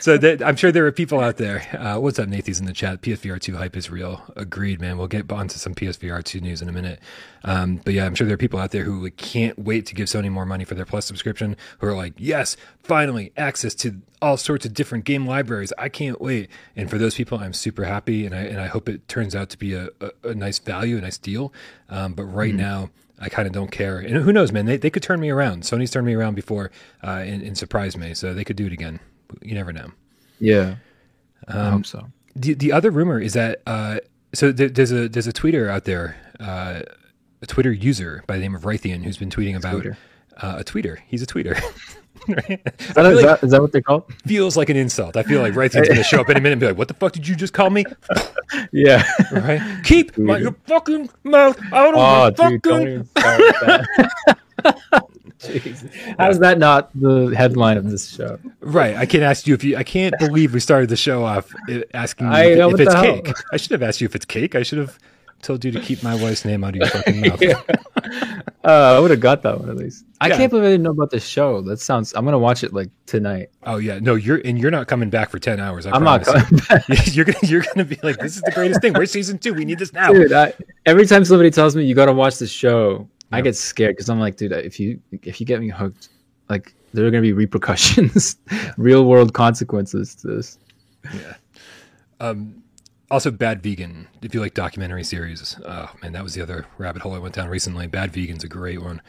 so that, I'm sure there are people out there. Uh, what's up, Nathan's in the chat? PSVR 2 hype is real. Agreed, man. We'll get onto some PSVR 2 news in a minute. Um, but yeah, I'm sure there are people out there who like, can't wait to give Sony more money for their Plus subscription, who are like, yes, finally, access to all sorts of different game libraries. I can't wait. And for those people, I'm super happy, and I and I hope it turns out to be a, a, a nice value, a nice deal. Um, but right now. I kind of don't care, and who knows, man? They, they could turn me around. Sony's turned me around before uh, and, and surprised me, so they could do it again. You never know. Yeah, I hope so. The the other rumor is that uh, so there, there's a there's a tweeter out there, uh, a Twitter user by the name of Raytheon who's been tweeting about Tweeter. Uh, a tweeter. He's a tweeter. right? (laughs) Is that, is, that, is that what they call? feels like an insult. I feel like Raytheon's going to show up any minute and be like, "What the fuck did you just call me?" (laughs) Yeah. Right? Keep my, your fucking mouth out of Oh, my dude, fucking. start that. (laughs) How's that not the headline of this show? Right. I can't ask you if you. I can't believe we started the show off uh, asking you I if, if it's cake. I should have asked you if it's cake. I should have told you to keep my wife's name out of your fucking (laughs) mouth. Uh, I would have got that one at least. I Yeah. can't believe I didn't know about this show. That sounds. I'm gonna watch it like tonight. Oh yeah, no, you're and you're not coming back for ten hours. I I'm not coming back. (laughs) You're gonna you're gonna be like, this is the greatest thing. We're season two? We need this now. dude. I, every time somebody tells me you got to watch this show, I get scared because I'm like, dude, if you if you get me hooked, like there are gonna be repercussions, (laughs) real world consequences to this. Yeah. Um, also, Bad Vegan. If you like documentary series, oh man, that was the other rabbit hole I went down recently. Bad Vegan's a great one.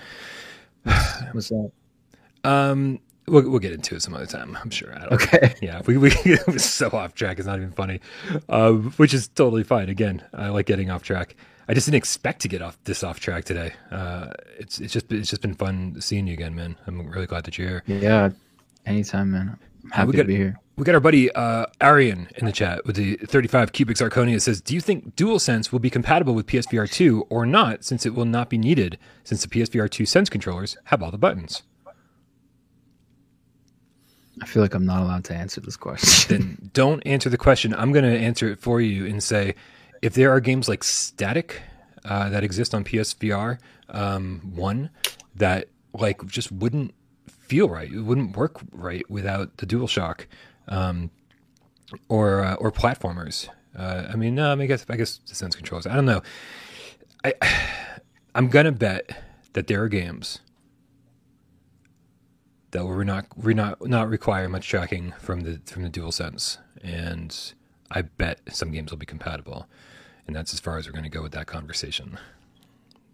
(sighs) What's that? Um, we'll, we'll get into it some other time. I'm sure. I don't Okay. (laughs) Yeah, we, we (laughs) it was so off track. It's not even funny, uh, which is totally fine. Again, I like getting off track. I just didn't expect to get off this off track today. Uh, it's it's just it's just been fun seeing you again, man. I'm really glad that you're here. Yeah. Anytime, man. I'm happy got- to be here. We got our buddy uh, Arian in the chat with the 35 cubic zirconia. Says, "Do you think DualSense will be compatible with PSVR 2 or not, since it will not be needed, since the PSVR 2 Sense controllers have all the buttons?" I feel like I'm not allowed to answer this question. (laughs) then don't answer the question. I'm going to answer it for you and say if there are games like Static uh, that exist on PSVR um, one that like just wouldn't feel right, it wouldn't work right without the DualShock, um, or uh, or platformers. Uh, I mean, um, I guess I guess the sense controls. I don't know. I (sighs) I'm gonna bet that there are games that will not re not not require much tracking from the from the dual sense and i bet some games will be compatible and that's as far as we're to go with that conversation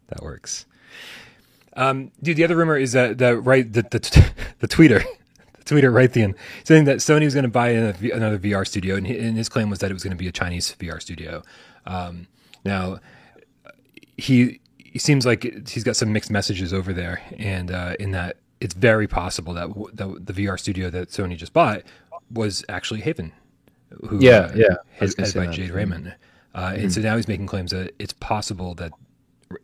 that works um dude the other rumor is that that right (laughs) the the, the tweeter the tweeter Raytheon saying that sony was going to buy another, vr studio and, his claim was that it was going to be a chinese vr studio um now he he seems like he's got some mixed messages over there, and uh, in that it's very possible that w- the, the VR studio that Sony just bought was actually Haven, who Yeah, uh, yeah. I headed was gonna say by. Jade Raymond, uh, and so now he's making claims that it's possible that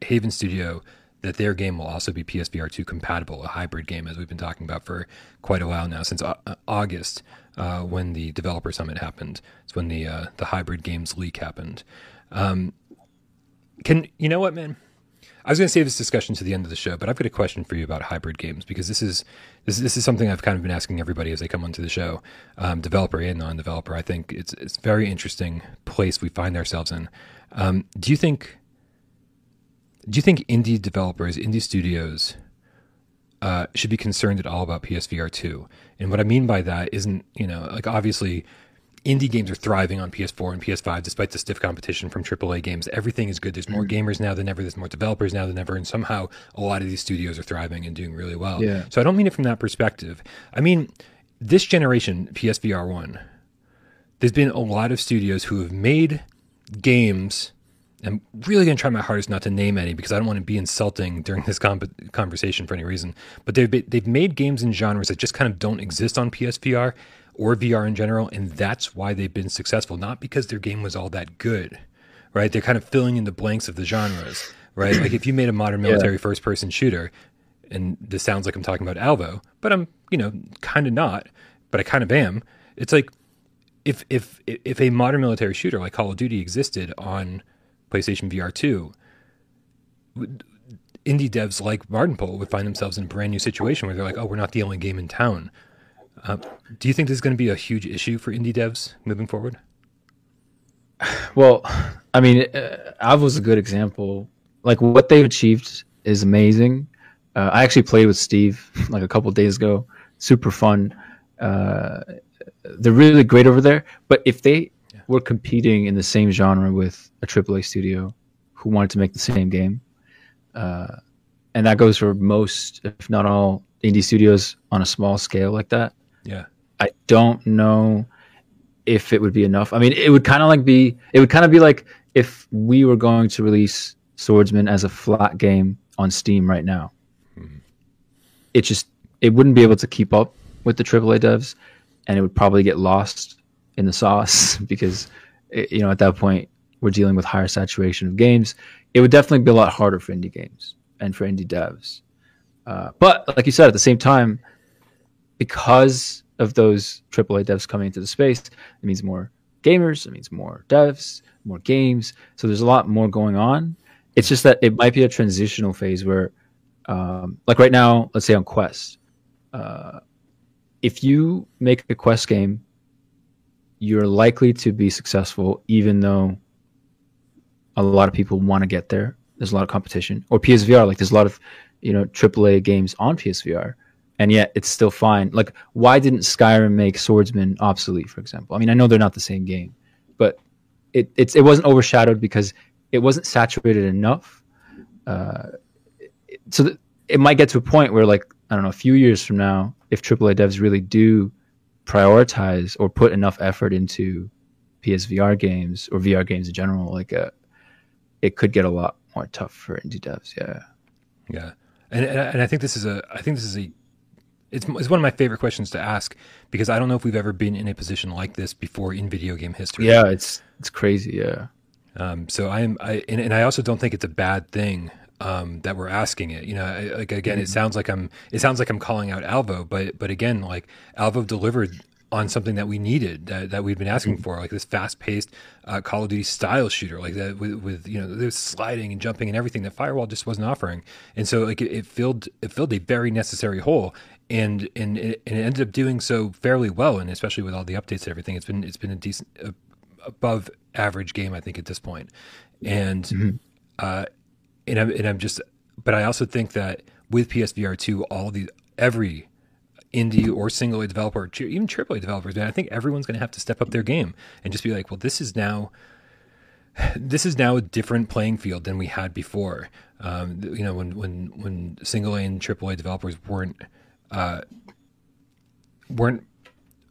Haven Studio that their game will also be PSVR two compatible, a hybrid game, as we've been talking about for quite a while now, since uh, August uh, when the developer summit happened. It's when the uh, the hybrid games leak happened. Um, can you know what, man? I was going to save this discussion to the end of the show, but I've got a question for you about hybrid games because this is this, this is something I've kind of been asking everybody as they come onto the show, um, developer and non-developer. I think it's it's very interesting place we find ourselves in. Um, do you think? Do you think indie developers, indie studios, uh, should be concerned at all about PSVR two? And what I mean by that isn't you know like obviously indie games are thriving on PS4 and PS5 despite the stiff competition from AAA games. Everything is good. There's more gamers now than ever. There's more developers now than ever. And somehow a lot of these studios are thriving and doing really well. Yeah. So I don't mean it from that perspective. I mean, this generation, PSVR 1, there's been a lot of studios who have made games. I'm really going to try my hardest not to name any because I don't want to be insulting during this comp- conversation for any reason. But they've been, they've made games in genres that just kind of don't exist on PSVR or VR in general, and that's why they've been successful. Not because their game was all that good, right? They're kind of filling in the blanks of the genres, right? like if you made a modern military first-person shooter, and this sounds like I'm talking about Alvo, but I'm you know kind of not, but I kind of am. It's like if if if a modern military shooter like Call of Duty existed on PlayStation VR two, indie devs like Mardonpol would find themselves in a brand new situation where they're like, oh, we're not the only game in town. Uh, do you think this is going to be a huge issue for indie devs moving forward? (sighs) Well, I mean, uh, Av was a good example. Like what they've achieved is amazing. Uh, I actually played with Steve (laughs) like a couple days ago. Super fun. Uh, they're really great over there. But if they were competing in the same genre with a AAA studio who wanted to make the same game, uh, and that goes for most, if not all, indie studios on a small scale like that. Yeah, I don't know if it would be enough. I mean, it would kind of like be it would kind of be like if we were going to release Swordsman as a flat game on Steam right now. It just it wouldn't be able to keep up with the AAA devs, and it would probably get lost in the sauce (laughs) because it, you know at that point we're dealing with higher saturation of games. It would definitely be a lot harder for indie games and for indie devs. Uh, but like you said, at the same time, because of those AAA devs coming into the space, it means more gamers, it means more devs, more games. So there's a lot more going on. It's just that it might be a transitional phase where, um, like right now, let's say on Quest, uh, if you make a Quest game, you're likely to be successful, even though a lot of people want to get there. There's a lot of competition. Or PSVR, like there's a lot of, you know, AAA games on PSVR, and yet it's still fine. Like, why didn't Skyrim make Swordsman obsolete, for example? I mean, I know they're not the same game, but it it's it wasn't overshadowed because it wasn't saturated enough. Uh, so th- it might get to a point where, like, I don't know, a few years from now, if AAA devs really do prioritize or put enough effort into PSVR games or VR games in general, like, uh, it could get a lot more tough for indie devs. Yeah. Yeah, and and I think this is a I think this is a it's, it's one of my favorite questions to ask because I don't know if we've ever been in a position like this before in video game history. Yeah, it's it's crazy. Yeah. Um, so I'm I and, and I also don't think it's a bad thing um, that we're asking it. You know, I, like again, mm-hmm. it sounds like I'm it sounds like I'm calling out Alvo, but but again, like Alvo delivered on something that we needed that, that we'd been asking mm-hmm. for, like this fast-paced uh, Call of Duty style shooter, like that with, with you know there's sliding and jumping and everything that Firewall just wasn't offering. And so like it, it filled it filled a very necessary hole, and and it, and it ended up doing so fairly well. And especially with all the updates and everything, it's been it's been a decent uh, above average game, I think, at this point. And mm-hmm. uh, and I'm and I'm just, but I also think that with PSVR two, all the every indie or single A developer, even AAA developers, man, I think everyone's going to have to step up their game and just be like, well, this is now this is now a different playing field than we had before. Um, you know, when when when single A and AAA developers weren't uh, weren't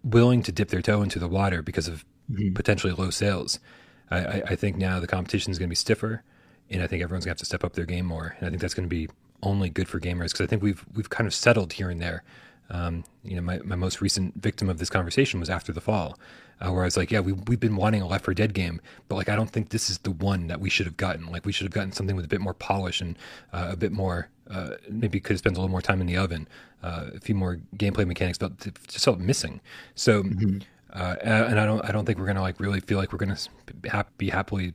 willing to dip their toe into the water because of mm-hmm. potentially low sales. I, I, I, think now the competition is going to be stiffer, and I think everyone's to have to step up their game more. And I think that's going to be only good for gamers because I think we've we've kind of settled here and there. Um, you know, my, my most recent victim of this conversation was after the fall, uh, where I was like, yeah, we, we've been wanting a Left 4 Dead game, but like, I don't think this is the one that we should have gotten. Like, we should have gotten something with a bit more polish and uh, a bit more, uh, maybe could have spent a little more time in the oven, uh, a few more gameplay mechanics, but just felt missing. So, mm-hmm. Uh, and I don't, I don't think we're going to like really feel like we're going to be happily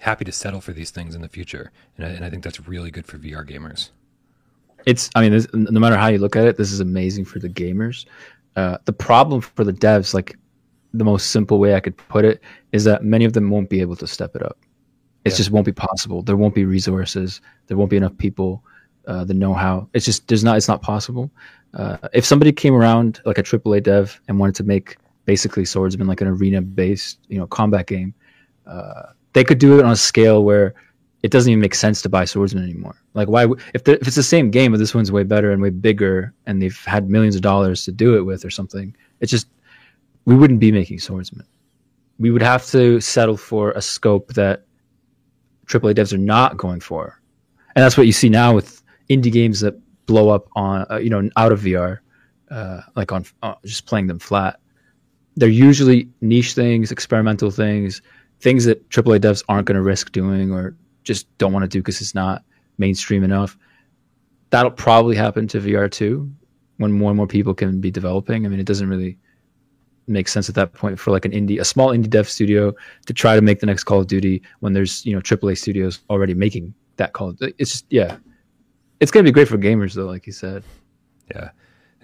happy to settle for these things in the future. And I, and I think that's really good for VR gamers. It's i mean this, no matter how you look at it this is amazing for the gamers. Uh, the problem for the devs like the most simple way i could put it is that many of them won't be able to step it up. It yeah. just won't be possible. There won't be resources. There won't be enough people uh, the know-how. It's just there's not it's not possible. Uh, if somebody came around like a aaa dev and wanted to make basically swordsman like an arena based you know combat game uh, they could do it on a scale where it doesn't even make sense to buy swordsman anymore. Like why if if it's the same game but this one's way better and way bigger and they've had millions of dollars to do it with or something, it's just we wouldn't be making swordsman. We would have to settle for a scope that AAA devs are not going for, and that's what you see now with indie games that blow up on uh, you know out of VR, uh, like on uh, just playing them flat. They're usually niche things, experimental things, things that AAA devs aren't going to risk doing or just don't want to do because it's not mainstream enough. That'll probably happen to VR too when more and more people can be developing. I mean, it doesn't really make sense at that point for like an indie, a small indie dev studio to try to make the next Call of Duty when there's you know AAA studios already making that Call. It's just yeah, it's gonna be great for gamers though, like you said. Yeah.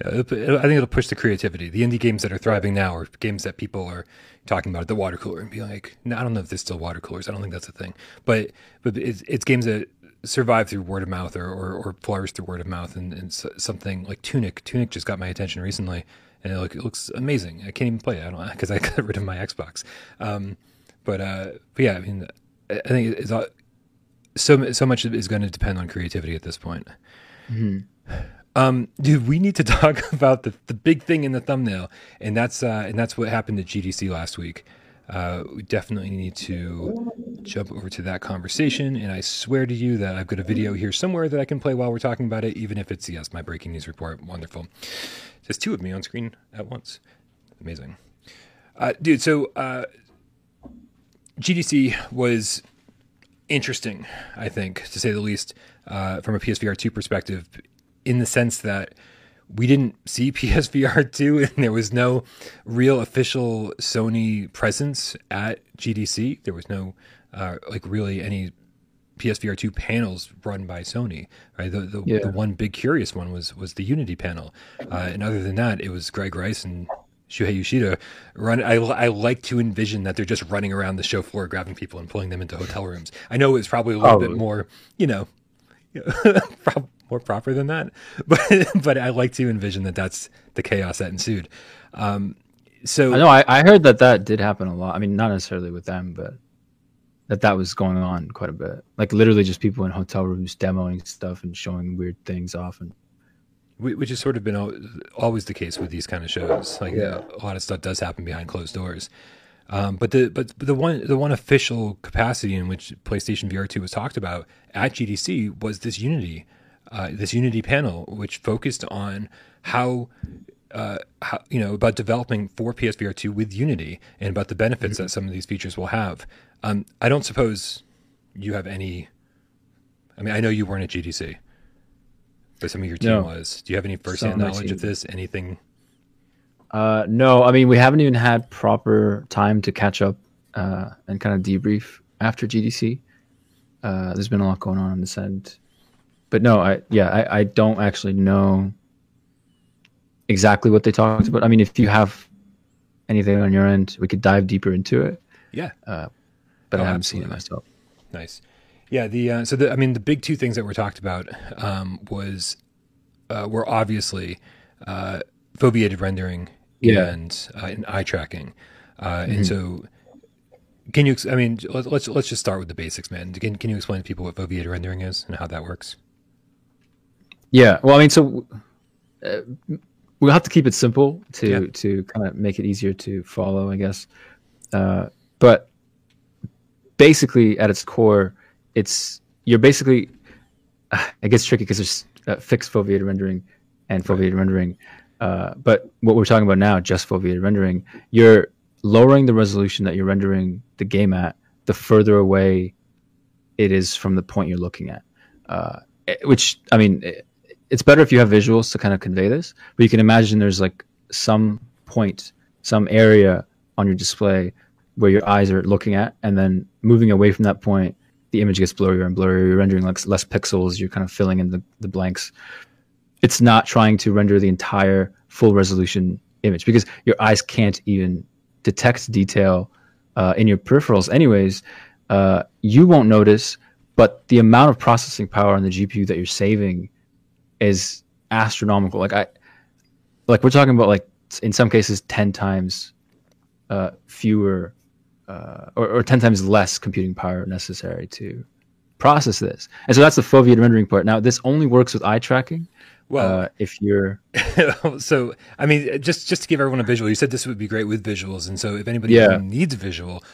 I think it'll push the creativity. The indie games that are thriving now are games that people are talking about at the water cooler and be like, no, I don't know if there's still water coolers. I don't think that's a thing. But but it's, it's games that survive through word of mouth or, or, or flourish through word of mouth and, and something like Tunic. Tunic just got my attention recently and it, look, it looks amazing. I can't even play it. I don't (laughs) because I got rid of my Xbox. Um, but, uh, but yeah, I mean, I think it's so so much is going to depend on creativity at this point. Mm-hmm. Um, dude, we need to (laughs) talk about the, the big thing in the thumbnail, and that's uh, and that's what happened at GDC last week. Uh, we definitely need to jump over to that conversation. And I swear to you that I've got a video here somewhere that I can play while we're talking about it, even if it's yes, my breaking news report. Wonderful. There's two of me on screen at once. Amazing, uh, dude. So uh, GDC was interesting, I think, to say the least, uh, from a PSVR two perspective in the sense that we didn't see (laughs) PSVR 2 and there was no real official Sony presence at GDC. There was no, uh, like, really any PSVR 2 panels run by Sony. Right, the the, yeah. the one big curious one was was the Unity panel, uh, and other than that, it was Greg Rice and Shuhei Yoshida run. I, I like to envision that they're just running around the show floor, grabbing people and pulling them into hotel rooms. I know it's probably a little bit more, you know, (laughs) more proper than that, (laughs) but but I like to envision that that's the chaos that ensued. Um, so I know I, I heard that that did happen a lot. I mean, not necessarily with them, but that that was going on quite a bit. Like literally just people in hotel rooms demoing stuff and showing weird things off and which has sort of been always the case with these kind of shows. Like yeah. a lot of stuff does happen behind closed doors. Um, but the but the one the one official capacity in which PlayStation VR two was talked about at GDC was this Unity uh, this Unity panel, which focused on how. Uh, how, you know about developing for PSVR two with Unity and about the benefits mm-hmm. that some of these features will have. Um, I don't suppose you have any. I mean, I know you weren't at GDC, but some of your team no. was. Do you have any firsthand knowledge of this? Anything? Uh, no, I mean we haven't even had proper time to catch up uh, and kind of debrief after GDC. Uh, there's been a lot going on on this end, but no, I yeah, I, I don't actually know exactly what they talked about. I mean, if you have anything on your end, we could dive deeper into it. Yeah, uh, but oh, I haven't absolutely. seen it myself. Nice. Yeah, the uh, so the I mean the big two things that were talked about um, was uh, were obviously uh, foveated rendering yeah. and uh, and eye tracking, uh, mm-hmm. and so can you? I mean, let's let's let's just start with the basics, man. Can can you explain to people what foveated rendering is and how that works? Yeah, well, I mean, so uh, we'll have to keep it simple to yeah. to kind of make it easier to follow, I guess. Uh, but basically, at its core, it's you're basically it gets tricky because there's uh, fixed foveated rendering and foveated right. rendering. Uh, but what we're talking about now, just foveated rendering, you're lowering the resolution that you're rendering the game at the further away it is from the point you're looking at. Uh, which I mean, it's better if you have visuals to kind of convey this. But you can imagine there's like some point, some area on your display where your eyes are looking at, and then moving away from that point the image gets blurrier and blurrier. You're rendering like less pixels. You're kind of filling in the, the blanks. It's not trying to render the entire full resolution image because your eyes can't even detect detail uh, in your peripherals. Anyways, uh, you won't notice, but the amount of processing power on the GPU that you're saving is astronomical. Like I, like we're talking about like in some cases ten times uh, fewer uh, or, or 10 times less computing power necessary to process this. And so that's the foveated rendering part. Now, this only works with eye tracking. Well, uh, if you're (laughs) so, I mean, just just to give everyone a visual, you said this would be great with visuals, and so if anybody yeah. needs a visual,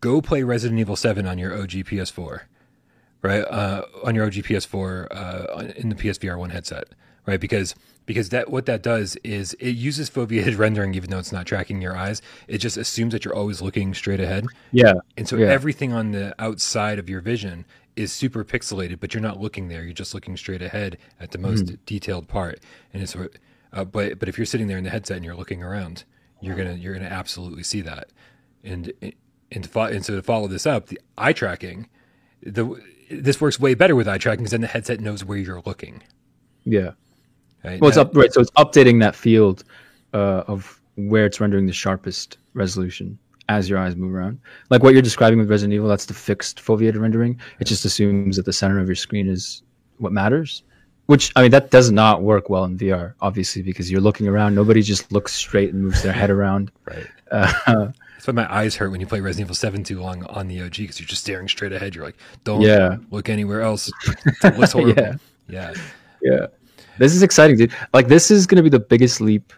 go play Resident Evil Seven on your OG PS4, right? Uh, on your OG PS4 uh, in the PSVR one headset, right? Because because that what that does is it uses foveated (laughs) rendering even though it's not tracking your eyes it just assumes that you're always looking straight ahead yeah and so yeah. everything on the outside of your vision is super pixelated but you're not looking there you're just looking straight ahead at the most mm. detailed part and it's uh, but but if you're sitting there in the headset and you're looking around you're gonna you're gonna absolutely see that and and to, fo- and so to follow this up the eye tracking the this works way better with eye tracking because then the headset knows where you're looking yeah Right? Well, it's up right. So it's updating that field uh, of where it's rendering the sharpest resolution as your eyes move around. Like what you're describing with Resident Evil, that's the fixed foveated rendering. It just assumes that the center of your screen is what matters. Which I mean, that does not work well in VR, obviously, because you're looking around. Nobody just looks straight and moves their head around. Right. (laughs) Uh, That's why my eyes hurt when you play Resident Evil Seven too long on the OG because you're just staring straight ahead. You're like, don't yeah. look anywhere else. (laughs) It looks horrible. yeah. Yeah. Yeah. This is exciting, dude. Like this is going to be the biggest leap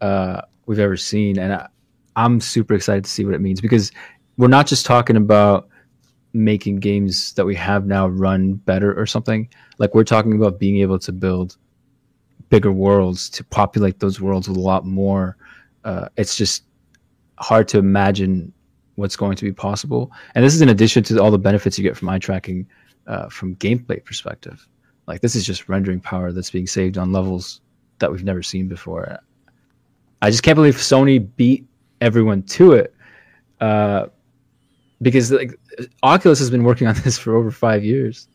uh, we've ever seen, and I, I'm super excited to see what it means because we're not just talking about making games that we have now run better or something. Like we're talking about being able to build bigger worlds to populate those worlds with a lot more. Uh, it's just hard to imagine what's going to be possible. And this is in addition to all the benefits you get from eye tracking uh, from gameplay perspective. like this is just rendering power that's being saved on levels that we've never seen before. I just can't believe Sony beat everyone to it. Uh, because like Oculus has been working on (laughs) this for over five years,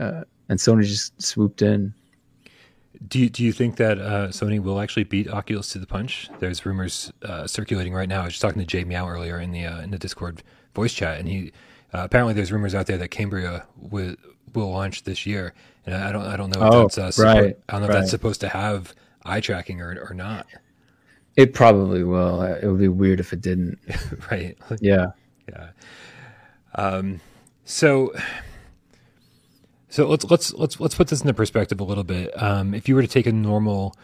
uh, and Sony just swooped in. Do you, do you think that uh, Sony will actually beat Oculus to the punch? There's rumors uh, circulating right now. I was just talking to Jay Meow earlier in the uh, in the Discord voice chat, and he uh, apparently there's rumors out there that Cambria will will launch this year, and I don't I don't know if Oh, that's uh, suppo- right, I don't know if that's supposed to have eye tracking or or not. It probably will. Uh, It would be weird if it didn't. (laughs) right? Yeah. Yeah. Um, so, so let's let's let's let's put this into perspective a little bit. Um, if you were to take a normal,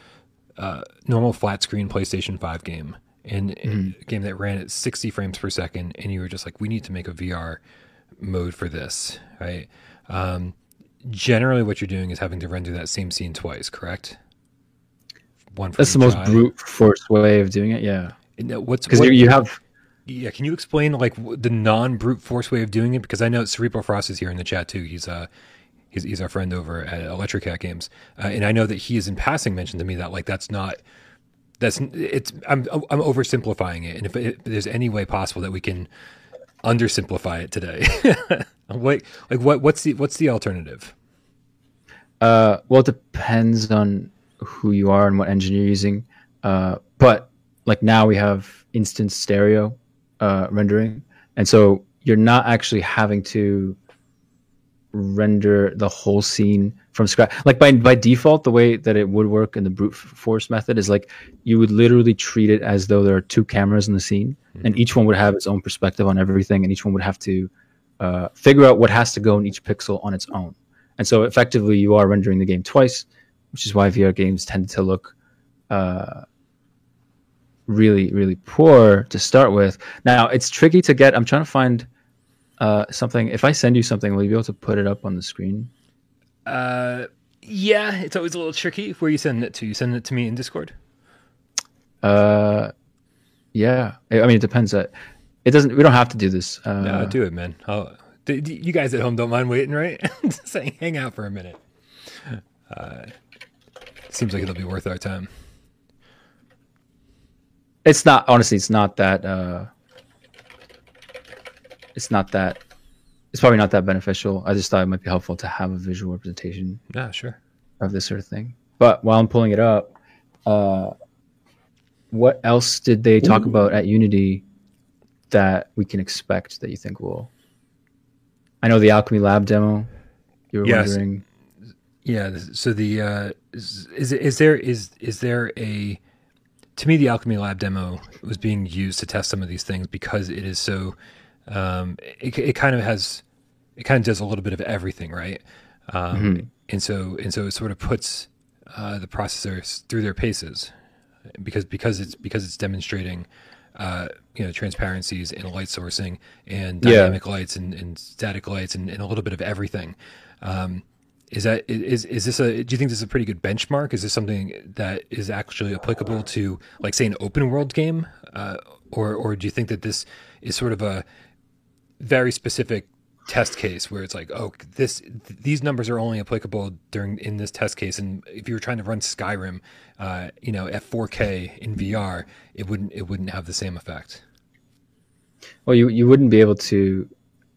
uh, normal flat screen PlayStation Five game and and a game that ran at sixty frames per second, and you were just like, we need to make a VR mode for this, right? Um, generally, what you're doing is having to render that same scene twice, correct? One. That's the most brute force way of doing it. Yeah. Uh, What's Because what- you, you have Yeah, can you explain like the non brute force way of doing it? Because I know Cerebral Frost is here in the chat too. He's uh he's he's our friend over at Electric Cat Games, uh, and I know that he has in passing mentioned to me that like that's not that's it's I'm I'm oversimplifying it, and if, if there's any way possible that we can undersimplify it today, (laughs) like like what what's the what's the alternative? Uh, well, it depends on who you are and what engine you're using. Uh, but like now we have instanced stereo uh, rendering, and so you're not actually having to render the whole scene from scratch. Like by by default, the way that it would work in the brute force method is like you would literally treat it as though there are two cameras in the scene, and each one would have its own perspective on everything, and each one would have to uh, figure out what has to go in each pixel on its own. And so effectively, you are rendering the game twice, which is why VR games tend to look uh, really, really poor to start with. Now, it's tricky to get. I'm trying to find uh, something. If I send you something, will you be able to put it up on the screen? Uh, yeah, it's always a little tricky. Where you send it to? You send it to me in Discord. Uh, yeah. I mean, it depends. Uh, it doesn't. We don't have to do this. Uh, No, do it, man. I'll, d- you guys at home don't mind waiting, right? (laughs) Just saying, hang out for a minute. Uh, seems like it'll be worth our time. It's not. Honestly, it's not that. Uh, it's not that. It's probably not that beneficial. I just thought it might be helpful to have a visual representation Yeah, sure. of this sort of thing. But while I'm pulling it up, uh, what else did they talk about at Unity that we can expect that you think will? I know the Alchemy Lab demo. You were Yes. wondering. Yeah. So the uh, is, is is there is is there a to me the Alchemy Lab demo was being used to test some of these things because it is so um, it it kind of has it kind of does a little bit of everything, right? Um, And so and so it sort of puts uh, the processors through their paces because because it's because it's demonstrating uh, you know transparencies and light sourcing and Yeah. dynamic lights and, and static lights and, and a little bit of everything. Um, is that is is this a? Do you think this is a pretty good benchmark? Is this something that is actually applicable to, like, say, an open world game, uh, or or do you think that this is sort of a very specific test case where it's like, oh, this th- these numbers are only applicable during in this test case, and if you were trying to run Skyrim, uh, you know, at 4K in VR, it wouldn't it wouldn't have the same effect. Well, you you wouldn't be able to,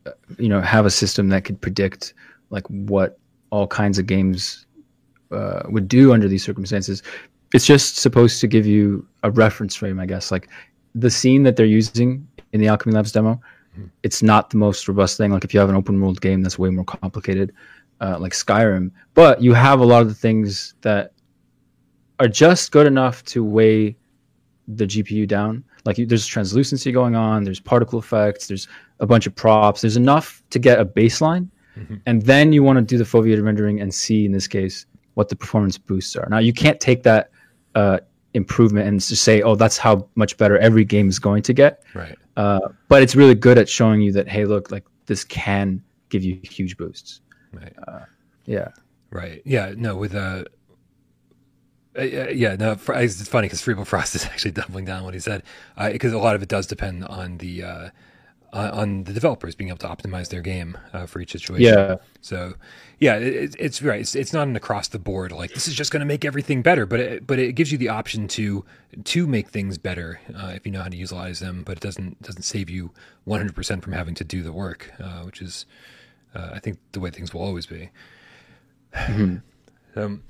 uh, you know, have a system that could predict like what all kinds of games uh, would do under these circumstances. It's just supposed to give you a reference frame, I guess. Like the scene that they're using in the Alchemy Labs demo, it's not the most robust thing. Like if you have an open world game that's way more complicated, uh, like Skyrim, but you have a lot of the things that are just good enough to weigh the GPU down. Like you, there's translucency going on, there's particle effects, there's a bunch of props. There's enough to get a baseline, and then you want to do the foveated rendering and see in this case what the performance boosts are. Now you can't take that uh, improvement and just say, "Oh, that's how much better every game is going to get." Right. Uh, but it's really good at showing you that, hey, look, like this can give you huge boosts. Right. Yeah. Right. Yeah. No. With uh, uh, yeah. No. It's funny because Freeble Frost (laughs) is actually doubling down what he said because a lot of it does depend on the uh, on the developers being able to optimize their game uh, for each situation. Yeah. So, yeah, it, it's right. It's, it's not an across the board like this is just going to make everything better, but it, but it gives you the option to to make things better uh, if you know how to utilize them. But it doesn't doesn't save you 100 percent from having to do the work, uh, which is uh, I think the way things will always be. Mm-hmm. (sighs) Um,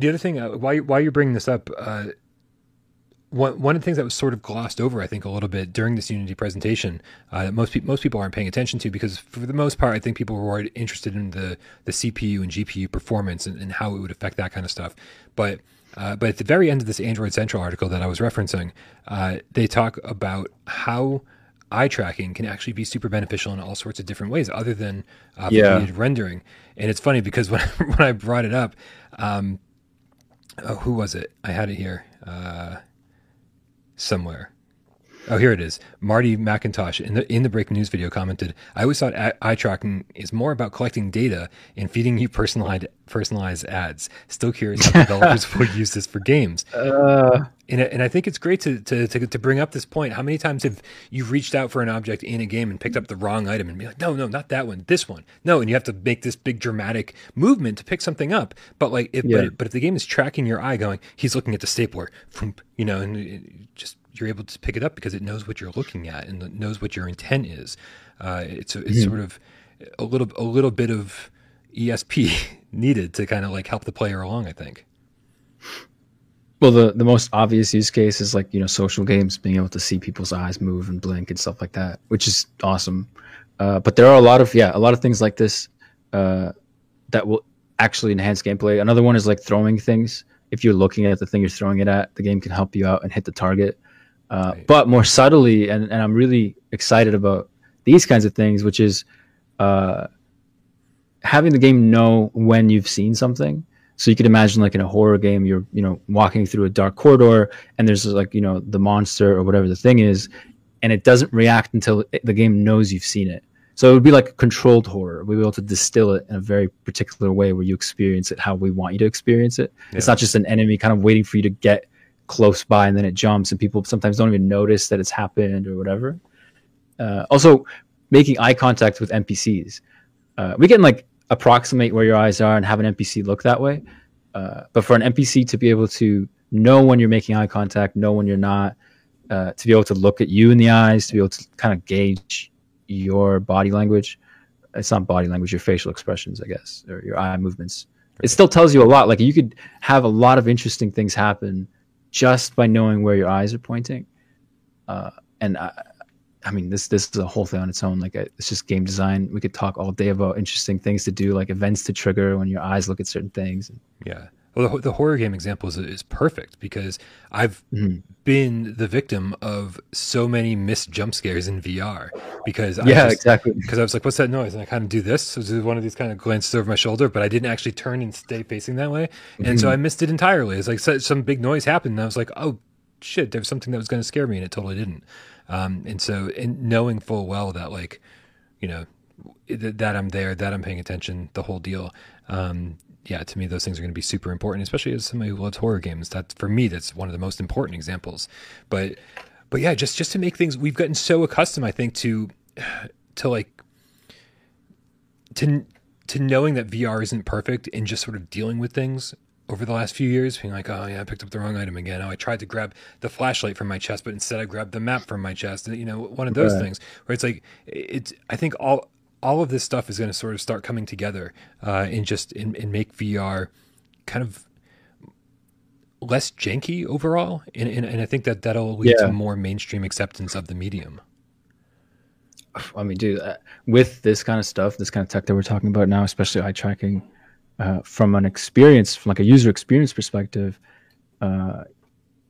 the other thing, uh, why why you're bringing this up, uh, one one of the things that was sort of glossed over, I think, a little bit during this Unity presentation, uh, that most people most people aren't paying attention to because for the most part, I think people were interested in the the CPU and GPU performance and, and how it would affect that kind of stuff. But uh, but at the very end of this Android Central article that I was referencing, uh, they talk about how eye tracking can actually be super beneficial in all sorts of different ways, other than uh, yeah. rendering. And it's funny because (laughs) when when I brought it up, um, oh, who was it? I had it here uh, somewhere. Oh, here it is. Marty McIntosh in the in the breaking news video commented, "I always thought eye tracking is more about collecting data and feeding you personalized personalized ads. Still curious how (laughs) developers will use this for games." Uh, and, and I think it's great to, to, to to bring up this point. How many times have you reached out for an object in a game and picked up the wrong item and be like, "No, no, not that one, this one." No, and you have to make this big dramatic movement to pick something up. But like, if yeah. but, but if the game is tracking your eye, going, "He's looking at the stapler," you know, and just you're able to pick it up because it knows what you're looking at and knows what your intent is. Uh, it's it's mm-hmm. sort of a little a little bit of ESP (laughs) needed to kind of like help the player along. I think. Well, the the most obvious use case is like you know social games, being able to see people's eyes move and blink and stuff like that, which is awesome. Uh, but there are a lot of yeah, a lot of things like this uh, that will actually enhance gameplay. Another one is like throwing things. If you're looking at the thing you're throwing it at, the game can help you out and hit the target. Uh, right. But more subtly, and, and I'm really excited about these kinds of things, which is uh, having the game know when you've seen something. So you could imagine, like in a horror game, you're you know walking through a dark corridor, and there's like you know the monster or whatever the thing is, and it doesn't react until the game knows you've seen it. So it would be like controlled horror. We'd be able to distill it in a very particular way where you experience it how we want you to experience it. Yeah. It's not just an enemy kind of waiting for you to get close by and then it jumps and people sometimes don't even notice that it's happened or whatever. Uh, also, making eye contact with NPCs. Uh, we can like approximate where your eyes are and have an NPC look that way. Uh, but for an NPC to be able to know when you're making eye contact, know when you're not, uh, to be able to look at you in the eyes, to be able to kind of gauge your body language. It's not body language, your facial expressions, I guess, or your eye movements. It still tells you a lot. Like you could have a lot of interesting things happen just by knowing where your eyes are pointing. Uh, and I, I mean, this this is a whole thing on its own. Like it's just game design. We could talk all day about interesting things to do, like events to trigger when your eyes look at certain things. Yeah. Well, the, the horror game example is, is perfect because I've mm-hmm. been the victim of so many missed jump scares in VR. Because yeah, just, exactly. Because I was like, "What's that noise?" And I kind of do this, so do one of these kind of glances over my shoulder, but I didn't actually turn and stay facing that way, and mm-hmm. so I missed it entirely. It's like some big noise happened, and I was like, "Oh shit!" There was something that was going to scare me, and it totally didn't. Um, and so, in knowing full well that, like, you know, that I'm there, that I'm paying attention, the whole deal. Um, yeah, to me, those things are going to be super important, especially as somebody who loves horror games. That for me, that's one of the most important examples. But, but yeah, just just to make things, we've gotten so accustomed, I think, to (sighs) to like to to knowing that VR isn't perfect and just sort of dealing with things over the last few years, being like, oh yeah, I picked up the wrong item again. Oh, I tried to grab the flashlight from my chest, but instead I grabbed the map from my chest. You know, one of those right. things where it's like, it's. I think all all of this stuff is going to sort of start coming together uh, and just and, and make VR kind of less janky overall, and, and, and I think that that'll lead yeah. to more mainstream acceptance of the medium. I mean, dude, uh, with this kind of stuff, this kind of tech that we're talking about now, especially eye tracking, uh, from an experience, from like a user experience perspective, uh,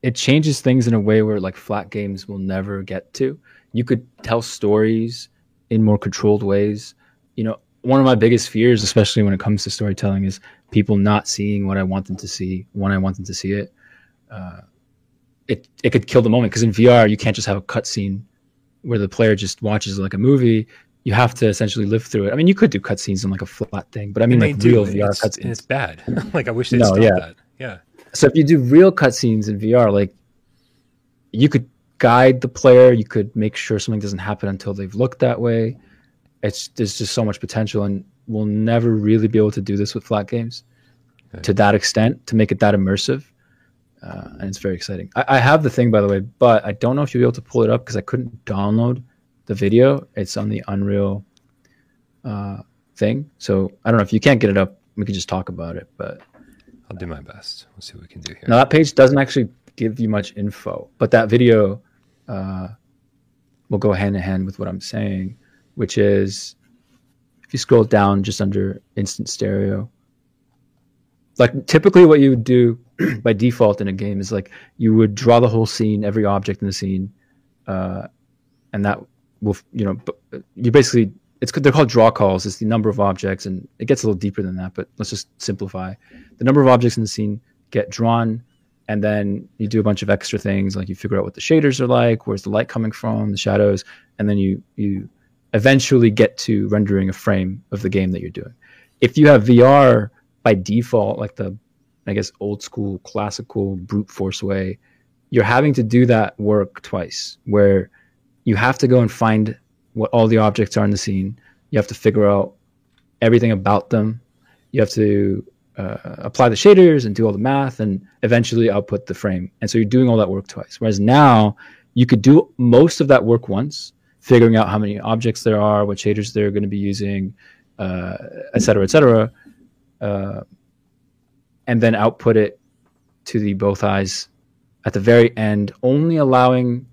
it changes things in a way where like flat games will never get to. You could tell stories in more controlled ways. You know, one of my biggest fears, especially when it comes to storytelling, is people not seeing what I want them to see when I want them to see it. Uh, it it could kill the moment because in VR you can't just have a cutscene where the player just watches like a movie. You have to essentially live through it. I mean, you could do cutscenes in like a flat thing, but I mean, like real VR cutscenes. And it's bad. (laughs) like I wish they no, stopped yeah. that. Yeah. So if you do real cutscenes in VR, like you could guide the player. You could make sure something doesn't happen until they've looked that way. It's there's just so much potential, and we'll never really be able to do this with flat games okay. to that extent to make it that immersive. Uh, and it's very exciting. I, I, have the thing, by the way, but I don't know if you'll be able to pull it up because I couldn't download the video. It's on the Unreal uh, thing, so I don't know if you can't get it up. We can just talk about it, but I'll do my best. We'll see what we can do here. Now that page doesn't actually give you much info, but that video uh, will go hand in hand with what I'm saying, which is if you scroll down just under instanced stereo, like typically what you would do (clears throat) by default in a game is like you would draw the whole scene, every object in the scene, uh, and that will you know you basically it's they're called draw calls. It's the number of objects, and it gets a little deeper than that. But let's just simplify. The number of objects in the scene get drawn, and then you do a bunch of extra things like you figure out what the shaders are like, where's the light coming from, the shadows, and then you you eventually get to rendering a frame of the game that you're doing. If you have VR by default, like the I guess old school classical brute force way, you're having to do that work twice, where you have to go and find what all the objects are in the scene. You have to figure out everything about them. You have to uh, apply the shaders and do all the math and eventually output the frame. And so you're doing all that work twice. Whereas now you could do most of that work once, figuring out how many objects there are, what shaders they're going to be using, uh, et cetera, et cetera, uh, and then output it to the both eyes at the very end, only allowing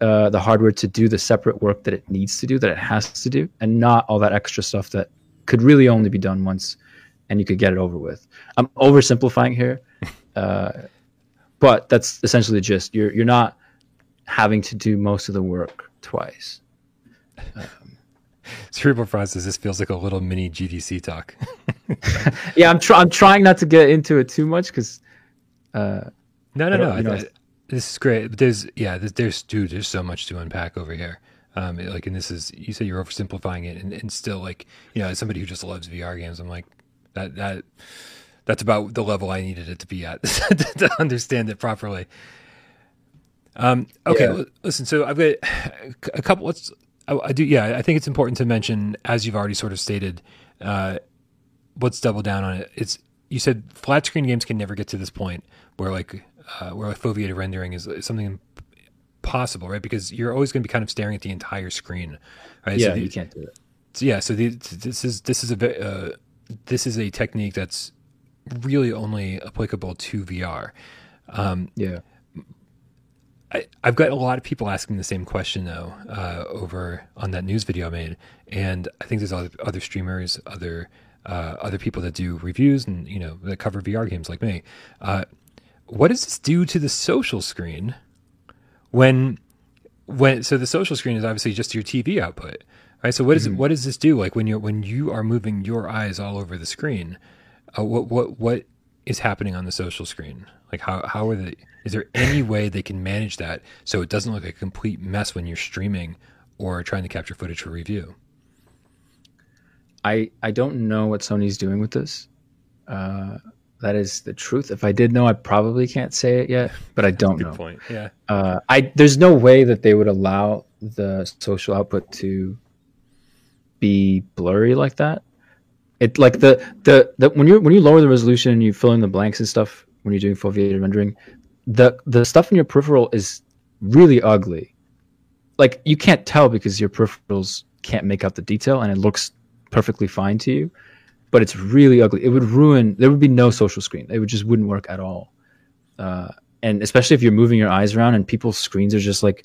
uh, the hardware to do the separate work that it needs to do, that it has to do, and not all that extra stuff that could really only be done once and you could get it over with. I'm oversimplifying here, (laughs) uh, but that's essentially just. You're you're not having to do most of the work twice. Um, (laughs) Cerebral process. This feels like a little mini GDC talk. (laughs) yeah, I'm trying. I'm trying not to get into it too much because. Uh, no, no, no. I, I, this is great. But there's yeah, there's, there's dude, there's so much to unpack over here. Um, like, and this is you say you're oversimplifying it, and, and still like you know, as somebody who just loves VR games, I'm like, that that that's about the level I needed it to be at (laughs) to understand it properly. Um, okay, yeah. listen. So I've got a couple. Let's. I, I, do. Yeah, I think it's important to mention, as you've already sort of stated. Uh, let's double down on it. It's you said flat screen games can never get to this point where like uh, where like foveated rendering is, is something possible, right? Because you're always going to be kind of staring at the entire screen, right? Yeah, so the, you can't do it. So yeah, so the, this is this is a uh, this is a technique that's really only applicable to VR. Um, yeah. I, have got a lot of people asking the same question though uh, over on that news video I made, and I think there's other, other streamers, other uh, other people that do reviews and you know that cover VR games like me. Uh, what does this do to the social screen when when so the social screen is obviously just your TV output, right? So what is mm-hmm. what does this do? Like when you when you are moving your eyes all over the screen, uh, what what what is happening on the social screen? Like how how are they? Is there any (sighs) way they can manage that so it doesn't look like a complete mess when you're streaming or trying to capture footage for review? I I don't know what Sony's doing with this. Uh, that is the truth. If I did know, I probably can't say it yet, (laughs) but I don't Good know. Point. Yeah. Uh, I there's no way that they would allow the social output to be blurry like that. It like the the, the when you when you lower the resolution and you fill in the blanks and stuff when you're doing foveated rendering, the the stuff in your peripheral is really ugly. Like you can't tell because your peripherals can't make out the detail and it looks perfectly fine to you, but it's really ugly. It would ruin. There would be no social screen. It would just wouldn't work at all. Uh, and especially if you're moving your eyes around and people's screens are just like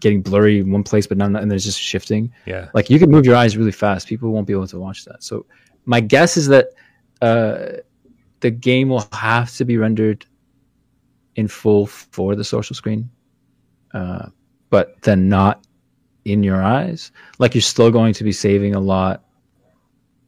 getting blurry in one place, but not, and there's just shifting. Yeah. Like you can move your eyes really fast. People won't be able to watch that. So my guess is that uh, the game will have to be rendered in full for the social screen, uh, but then not in your eyes. Like you're still going to be saving a lot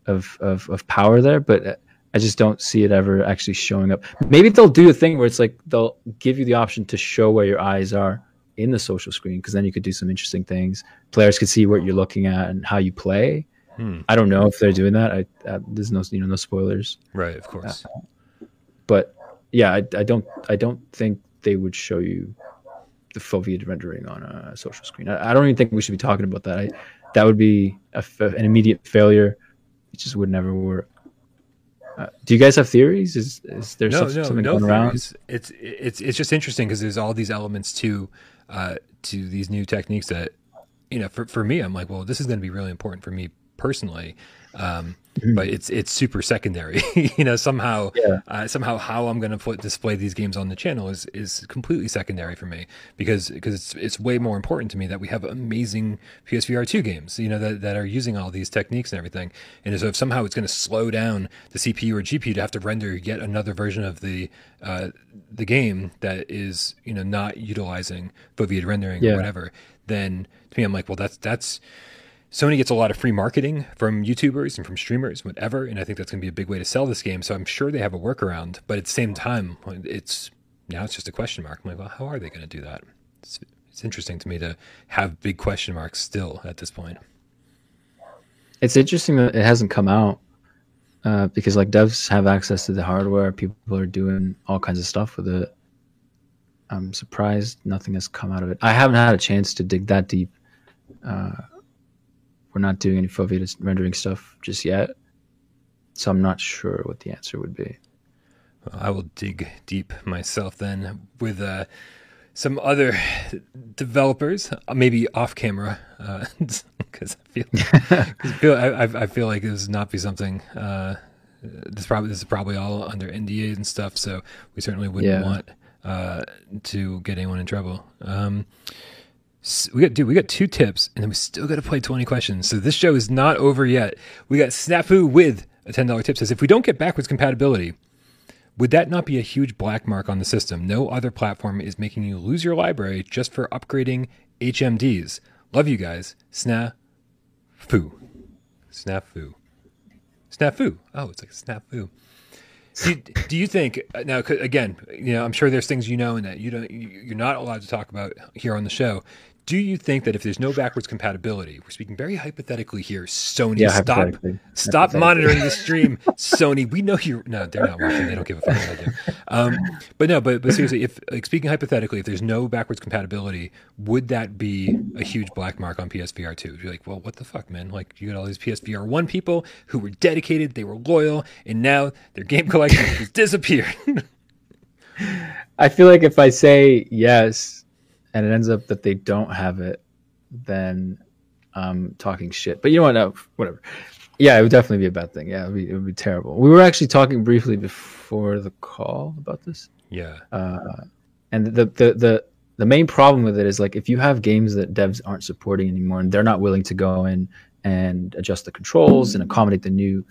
of, of, of power there, but I just don't see it ever actually showing up. Maybe they'll do a thing where it's like they'll give you the option to show where your eyes are in the social screen because then you could do some interesting things. Players could see what you're looking at and how you play. Hmm. I don't know if they're doing that. I, uh, there's no you know no spoilers. Right, of course. Uh, but yeah, I, I don't I don't think they would show you the foveated rendering on a social screen. I, I, don't even think we should be talking about that. I, that would be a, an immediate failure. It just would never work. Uh, do you guys have theories? Is is there no, no, something no going theories. around? It's it's it's just interesting because there's all these elements to uh, to these new techniques that you know for for me I'm like well this is going to be really important for me personally um, mm-hmm. but it's it's super secondary. (laughs) you know, somehow yeah. uh, somehow how I'm going to put display these games on the channel is is completely secondary for me because because it's it's way more important to me that we have amazing PSVR two games. You know that that are using all these techniques and everything. And so if somehow it's going to slow down the CPU or GPU to have to render yet another version of the uh, the game that is you know not utilizing foveated rendering yeah. or whatever, then to me I'm like, well that's that's Sony gets a lot of free marketing from YouTubers and from streamers, whatever, and I think that's going to be a big way to sell this game. So I'm sure they have a workaround, but at the same time, it's now it's just a question mark. I'm like, well, how are they going to do that? It's, it's interesting to me to have big question marks still at this point. It's interesting that it hasn't come out uh, because like devs have access to the hardware. People are doing all kinds of stuff with it. I'm surprised nothing has come out of it. I haven't had a chance to dig that deep. Uh, we're not doing any foveated rendering stuff just yet. So I'm not sure what the answer would be. Well, I will dig deep myself then with uh, some other developers, uh, maybe off camera, because uh, (laughs) I feel, cause I, feel I, I, feel like this would not be something. Uh, this probably this is probably all under NDA and stuff, so we certainly wouldn't yeah. want uh, to get anyone in trouble. Um, we got dude, we got two tips, and then we still got to play twenty questions. So this show is not over yet. We got Snafu with a ten dollar tip says if we don't get backwards compatibility, would that not be a huge black mark on the system? No other platform is making you lose your library just for upgrading HMDs. Love you guys. Snafu. Snafu. Snafu. Oh, it's like snafu. Do, do you think uh, now? Again, you know, I'm sure there's things you know and that you don't. You're not allowed to talk about here on the show. Do you think that if there's no backwards compatibility, we're speaking very hypothetically here, Sony, yeah, stop stop monitoring the stream, Sony. We know you're no, they're not watching. They don't give a fuck what I do. Um, but no, but but seriously, if like speaking hypothetically, if there's no backwards compatibility, would that be a huge black mark on PSVR two? You're like, well, what the fuck, man? Like you got all these PSVR one people who were dedicated, they were loyal, and now their game collection (laughs) has disappeared. I feel like if I say yes and it ends up that they don't have it, then I'm talking shit. But you know what? No, whatever. Yeah, it would definitely be a bad thing. Yeah, it would be, it would be terrible. We were actually talking briefly before the call about this. Yeah. Uh, and the, the the the main problem with it is like if you have games that devs aren't supporting anymore and they're not willing to go in and adjust the controls and accommodate the new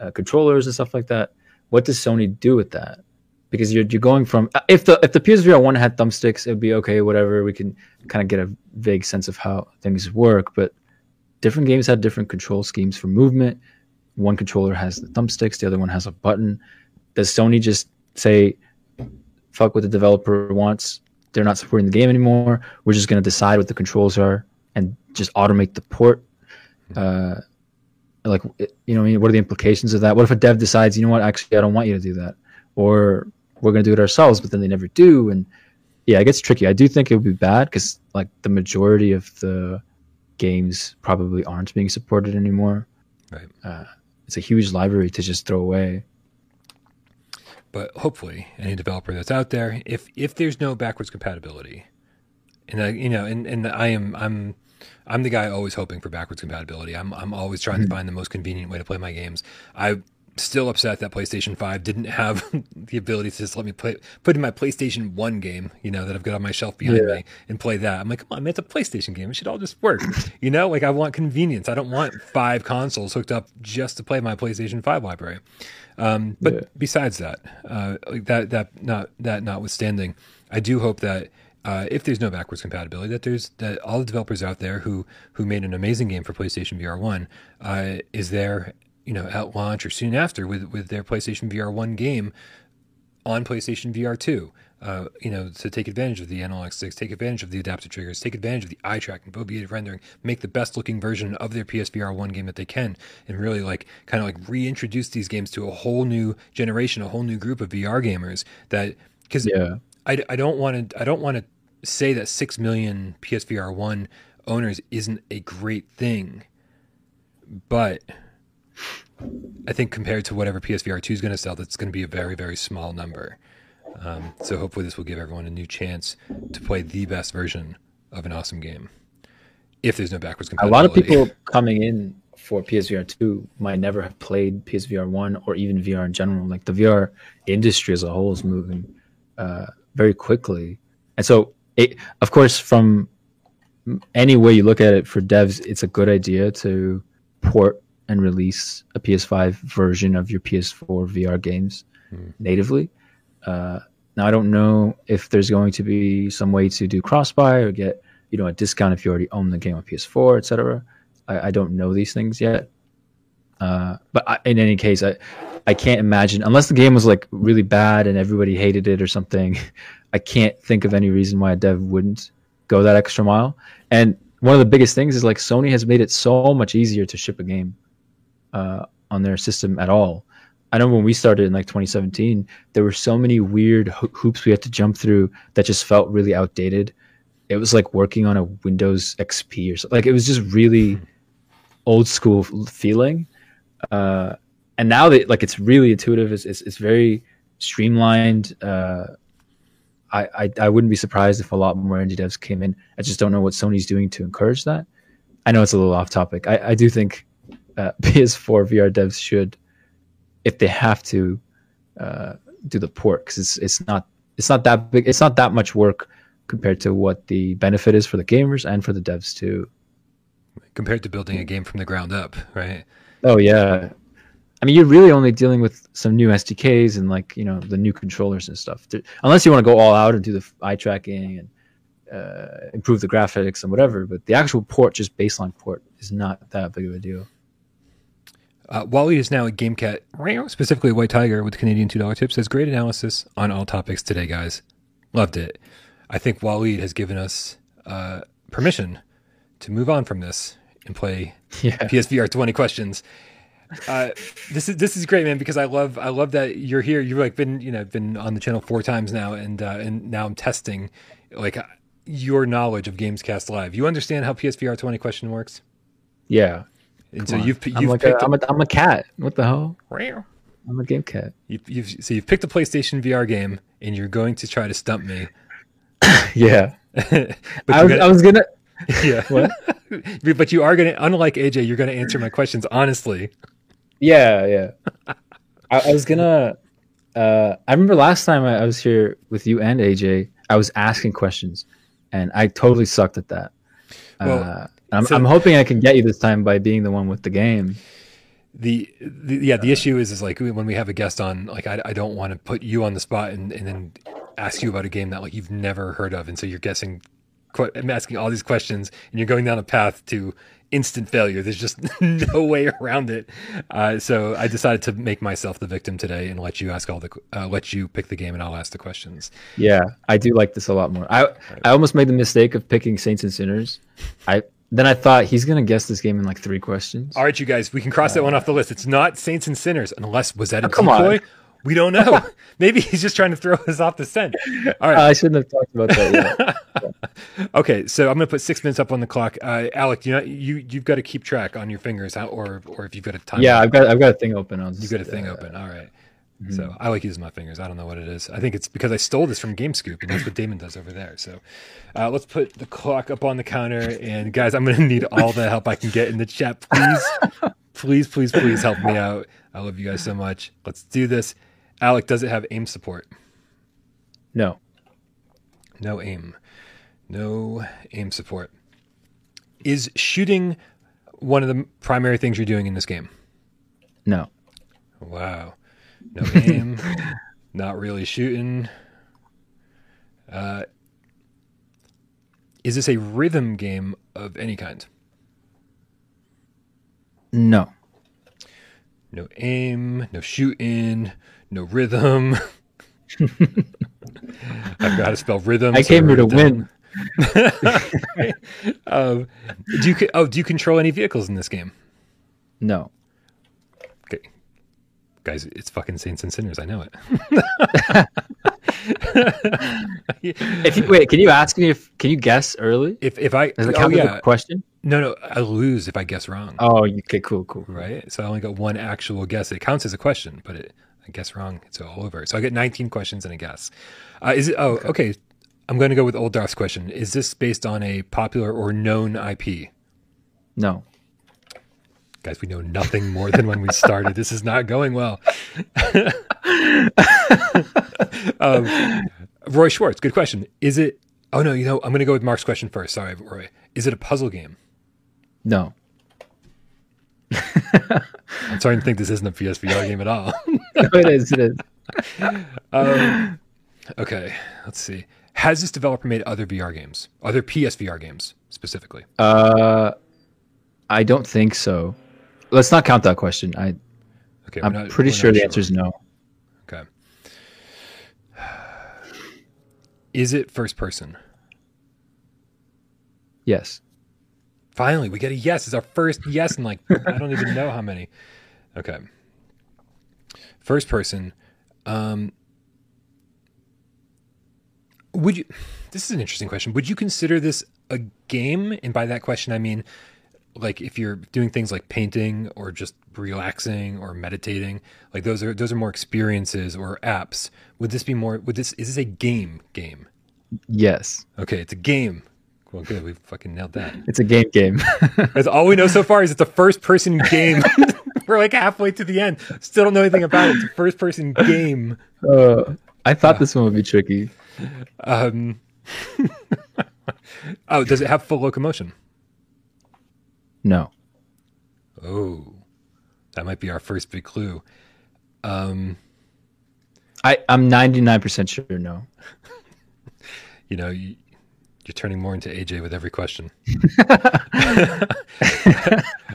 uh, controllers and stuff like that, what does Sony do with that? Because you're you're going from if the if the PSVR one had thumbsticks, it'd be okay, whatever. We can kind of get a vague sense of how things work, but different games had different control schemes for movement. One controller has the thumbsticks, the other one has a button. Does Sony just say, "Fuck what the developer wants"? They're not supporting the game anymore. We're just going to decide what the controls are and just automate the port. Uh, like, you know, what are the implications of that? What if a dev decides, you know what, actually, I don't want you to do that, or we're going to do it ourselves, but then they never do. And yeah, it gets tricky. I do think it would be bad because like the majority of the games probably aren't being supported anymore. Right. Uh, it's a huge library to just throw away. But hopefully, any developer that's out there, if if there's no backwards compatibility, and I, you know, and and I am I'm I'm the guy always hoping for backwards compatibility. I'm I'm always trying mm-hmm. to find the most convenient way to play my games. I still upset that PlayStation 5 didn't have (laughs) the ability to just let me play put in my PlayStation 1 game, you know, that I've got on my shelf behind yeah. me and play that. I'm like, come on, man, it's a PlayStation game. It should all just work. you know, like I want convenience. I don't want five consoles hooked up just to play my PlayStation 5 library. Um, but yeah. besides that, uh, like that that not that notwithstanding, I do hope that uh, if there's no backwards compatibility, that there's that all the developers out there who who made an amazing game for PlayStation VR One uh, is there you know, at launch or soon after with with their PlayStation VR one game on PlayStation VR two. Uh, you know, to take advantage of the analog sticks, take advantage of the adaptive triggers, take advantage of the eye tracking, foveated rendering, make the best looking version of their PSVR one game that they can, and really like kind of like reintroduce these games to a whole new generation, a whole new group of VR gamers. That because yeah. I, I don't want to I don't want to say that six million PSVR one owners isn't a great thing, but I think compared to whatever PSVR two is going to sell, that's going to be a very very small number. Um, so hopefully this will give everyone a new chance to play the best version of an awesome game. If there's no backwards compatibility, A lot of people (laughs) coming in for PSVR 2 might never have played PSVR 1 or even VR in general. Like the VR industry as a whole is moving uh, very quickly. And so, it, of course, from any way you look at it for devs, it's a good idea to port and release a PS5 version of your PS4 VR games natively. Uh, now, I don't know if there's going to be some way to do cross buy or get you know a discount if you already own the game on PS4, etc. I, I don't know these things yet. Uh, but I, in any case, I I can't imagine unless the game was like really bad and everybody hated it or something. (laughs) I can't think of any reason why a dev wouldn't go that extra mile. And one of the biggest things is like Sony has made it so much easier to ship a game uh, on their system at all. I know when we started in like 2017, there were so many weird ho- hoops we had to jump through that just felt really outdated. It was like working on a Windows XP or something. Like it was just really old school feeling. Uh, and now that like it's really intuitive, it's, it's, it's very streamlined. Uh, I, I I wouldn't be surprised if a lot more indie devs came in. I just don't know what Sony's doing to encourage that. I know it's a little off topic. I, I do think uh, (laughs) PS4 VR devs should, if they have to, uh, do the port because it's it's not it's not that big. It's not that much work compared to what the benefit is for the gamers and for the devs too. compared to building a game from the ground up, right? Oh yeah, I mean you're really only dealing with some new SDKs and like you know the new controllers and stuff. Unless you want to go all out and do the eye tracking and uh, improve the graphics and whatever, but the actual port, just baseline port, is not that big of a deal. Uh, Wally is now a GameCat, specifically White Tiger with Canadian $2 tips, says great analysis on all topics today, guys. Loved it. I think Wally has given us uh, permission to move on from this and play (laughs) Yeah, PSVR 20 questions. Uh, this is this is great, man, because I love I love that you're here. You've like been you know been on the channel four times now, and uh, and now I'm testing like your knowledge of Gamescast Live. You understand how PSVR 20 question works, yeah. And so Come on. you've I'm you've like picked a, I'm, a, I'm a cat. What the hell? I'm a game cat. You've, you've so you've picked a PlayStation VR game and you're going to try to stump me. (laughs) Yeah, but I was, gonna, I was gonna. (laughs) yeah. What? (laughs) but you are going to, unlike AJ, you're going to answer my questions honestly. Yeah, yeah. I, I was gonna. Uh, I remember last time I, I was here with you and AJ, I was asking questions, and I totally sucked at that. Well, uh, I'm, so- I'm hoping I can get you this time by being the one with the game. The, the yeah, the issue is is like when we have a guest on, like I, I don't want to put you on the spot and, and then ask you about a game that like you've never heard of, and so you're guessing. I'm asking all these questions, and you're going down a path to instant failure. There's just (laughs) no way around it. Uh, so I decided to make myself the victim today and let you ask all the, uh, let you pick the game, and I'll ask the questions. Yeah, I do like this a lot more. I I almost made the mistake of picking Saints and Sinners. I then I thought he's gonna guess this game in like three questions. All right, you guys, we can cross that one off the list. It's not Saints and Sinners, unless was that a Oh, decoy? We don't know. (laughs) Maybe he's just trying to throw us off the scent. All right. I shouldn't have talked about that yet. (laughs) Okay, so I'm going to put six minutes up on the clock. Uh, Alec, you know, you you've got to keep track on your fingers, how, or or if you've got a time. yeah, I've got I've got a thing open. I'll just, you've got a thing uh, open. All right. Mm-hmm. So I like using my fingers. I don't know what it is. I think it's because I stole this from GameScoop, and that's what Damon does over there. So uh, let's put the clock up on the counter, and guys, I'm going (laughs) to need all the help I can get in the chat. Please, (laughs) please, please, please help me out. I love you guys so much. Let's do this. Alec, does it have aim support? No, No aim. No aim support. Is shooting one of the primary things you're doing in this game? no, Wow. No (laughs) aim. not really shooting. Uh, is this a rhythm game of any kind? no. No aim, no shooting, no rhythm. (laughs) I've got to spell rhythm. I so came here to win. (laughs) um, do you oh do you control any vehicles in this game? No. Okay. Guys, it's fucking Saints and Sinners. I know it. (laughs) If you wait, can you ask me if can you guess early? if if I Does it oh count as yeah a question? no no I lose if I guess wrong. Oh, you- okay, cool, cool. right? So I only got one actual guess. It counts as a question, but it, I guess wrong. It's all over. So I get 19 questions and a guess. Uh, is it? Oh, okay. I'm going to go with Old Darth's question. Is this based on a popular or known IP? No. Guys, we know nothing more than when we (laughs) started. this is not going well. (laughs) um, Roy Schwartz, good question. Is it? Oh no, you know, I'm going to go with Mark's question first. Sorry, Roy. Is it a puzzle game? No. (laughs) I'm starting to think this isn't a PSVR game at all. it is. It is. Um, okay, let's see. Has this developer made other VR games, other PSVR games specifically? Uh, I don't think so. Let's not count that question. I okay, I'm not- pretty sure the answer is no. Okay. Is it first person? Yes. Finally, we get a yes. It's our first yes in like (laughs) I don't even know how many. Okay. First person. Um would you This is an interesting question. Would you consider this a game? And by that question I mean like if you're doing things like painting or just relaxing or meditating, like those are those are more experiences or apps. Would this be more would this is this a game game? Yes. Okay, it's a game. Well, good. We fucking nailed that. It's a game game. (laughs) That's all we know so far is it's a first person game. (laughs) We're like halfway to the end. Still don't know anything about it. It's a first person game. uh, I thought this one would be tricky. Um, (laughs) oh, does it have full locomotion? No. Oh, that might be our first big clue. Um, I, I'm 99% sure no. (laughs) you know, you, you're turning more into AJ with every question. (laughs) (laughs)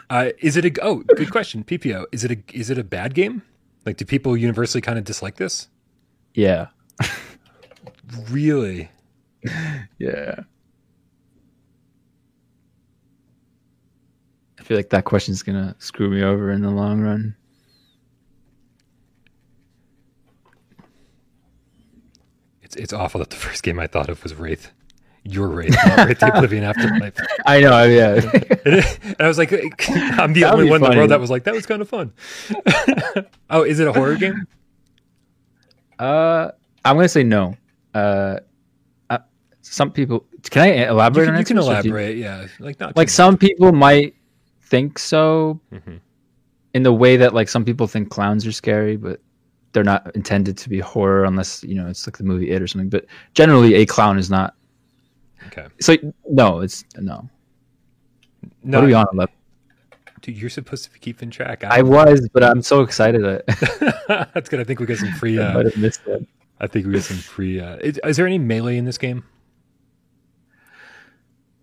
uh, is it a oh good question PPO? Is it a is it a bad game? Like, do people universally kind of dislike this? Yeah. Really? Yeah. Feel like that question's going to screw me over in the long run. It's it's awful that the first game I thought of was Wraith. Your Wraith, not Wraith the (laughs) Oblivion Afterlife. I know. Yeah. (laughs) and I was like, (laughs) I'm the That'd only one in the world that was like, that was kind of fun. oh, is it a horror game? uh, I'm going to say no. Uh, uh, some people, can I You elaborate can, on you can answers, or do you- elaborate, yeah. Like not like some people might think so Mhm. in the way that like some people think clowns are scary but they're not intended to be horror unless you know it's like the movie it or something but generally a clown is not. Okay. so no it's no No, what are we on 11? dude, you're supposed to be keeping track. i was but i'm so excited that (laughs) (laughs) That's good. I think we got some free. i Uh, might have missed it I think we got some free. Uh, is, is there any melee in this game?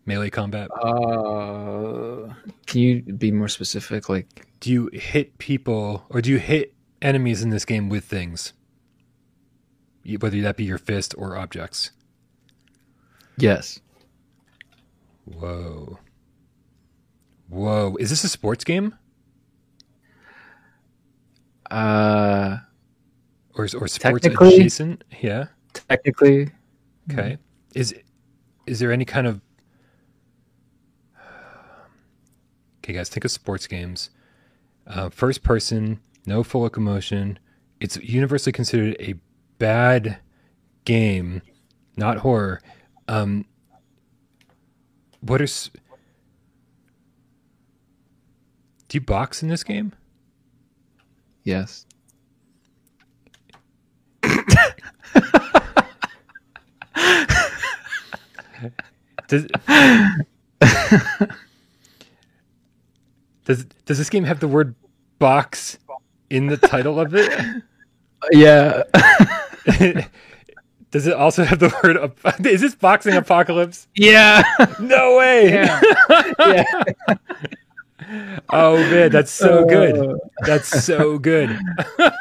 Melee combat. uh can you be more specific like Do you hit people or do you hit enemies in this game with things? Whether that be your fist or objects. yes Whoa. Whoa. Is this a sports game? uh Or, or sports adjacent? Yeah. technically Okay. Is is there any kind of Okay, guys, think of sports games. Uh, first person, no full locomotion. It's universally considered a bad game, not horror. Um, what are s- Do you box in this game? yes Does (laughs) Does does this game have the word box in the title of it? (laughs) yeah (laughs) Does it also have the word? ap- Is this boxing apocalypse? yeah No way! yeah (laughs) Oh man, that's so good. That's so good.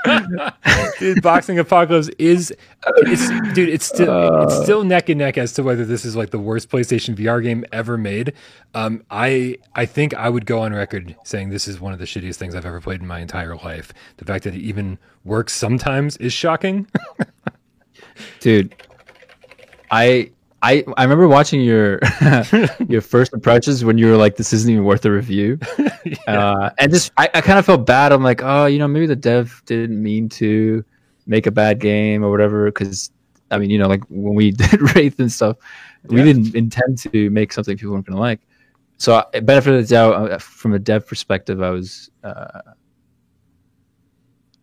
(laughs) dude, Boxing Apocalypse is it's dude, it's still it's still neck and neck as to whether this is like the worst PlayStation VR game ever made. Um, I I think I would go on record saying this is one of the shittiest things I've ever played in my entire life. The fact that it even works sometimes is shocking. (laughs) dude. I I I remember watching your (laughs) your first impressions when you were like, "This isn't even worth a review," (laughs) yeah. uh, and just I, I kind of felt bad. I'm like, oh, you know, maybe the dev didn't mean to make a bad game or whatever. Because I mean, you know, like when we (laughs) did Wraith and stuff, yeah. we didn't intend to make something people weren't going to like. So, benefit of the doubt uh, from a dev perspective, I was. Uh,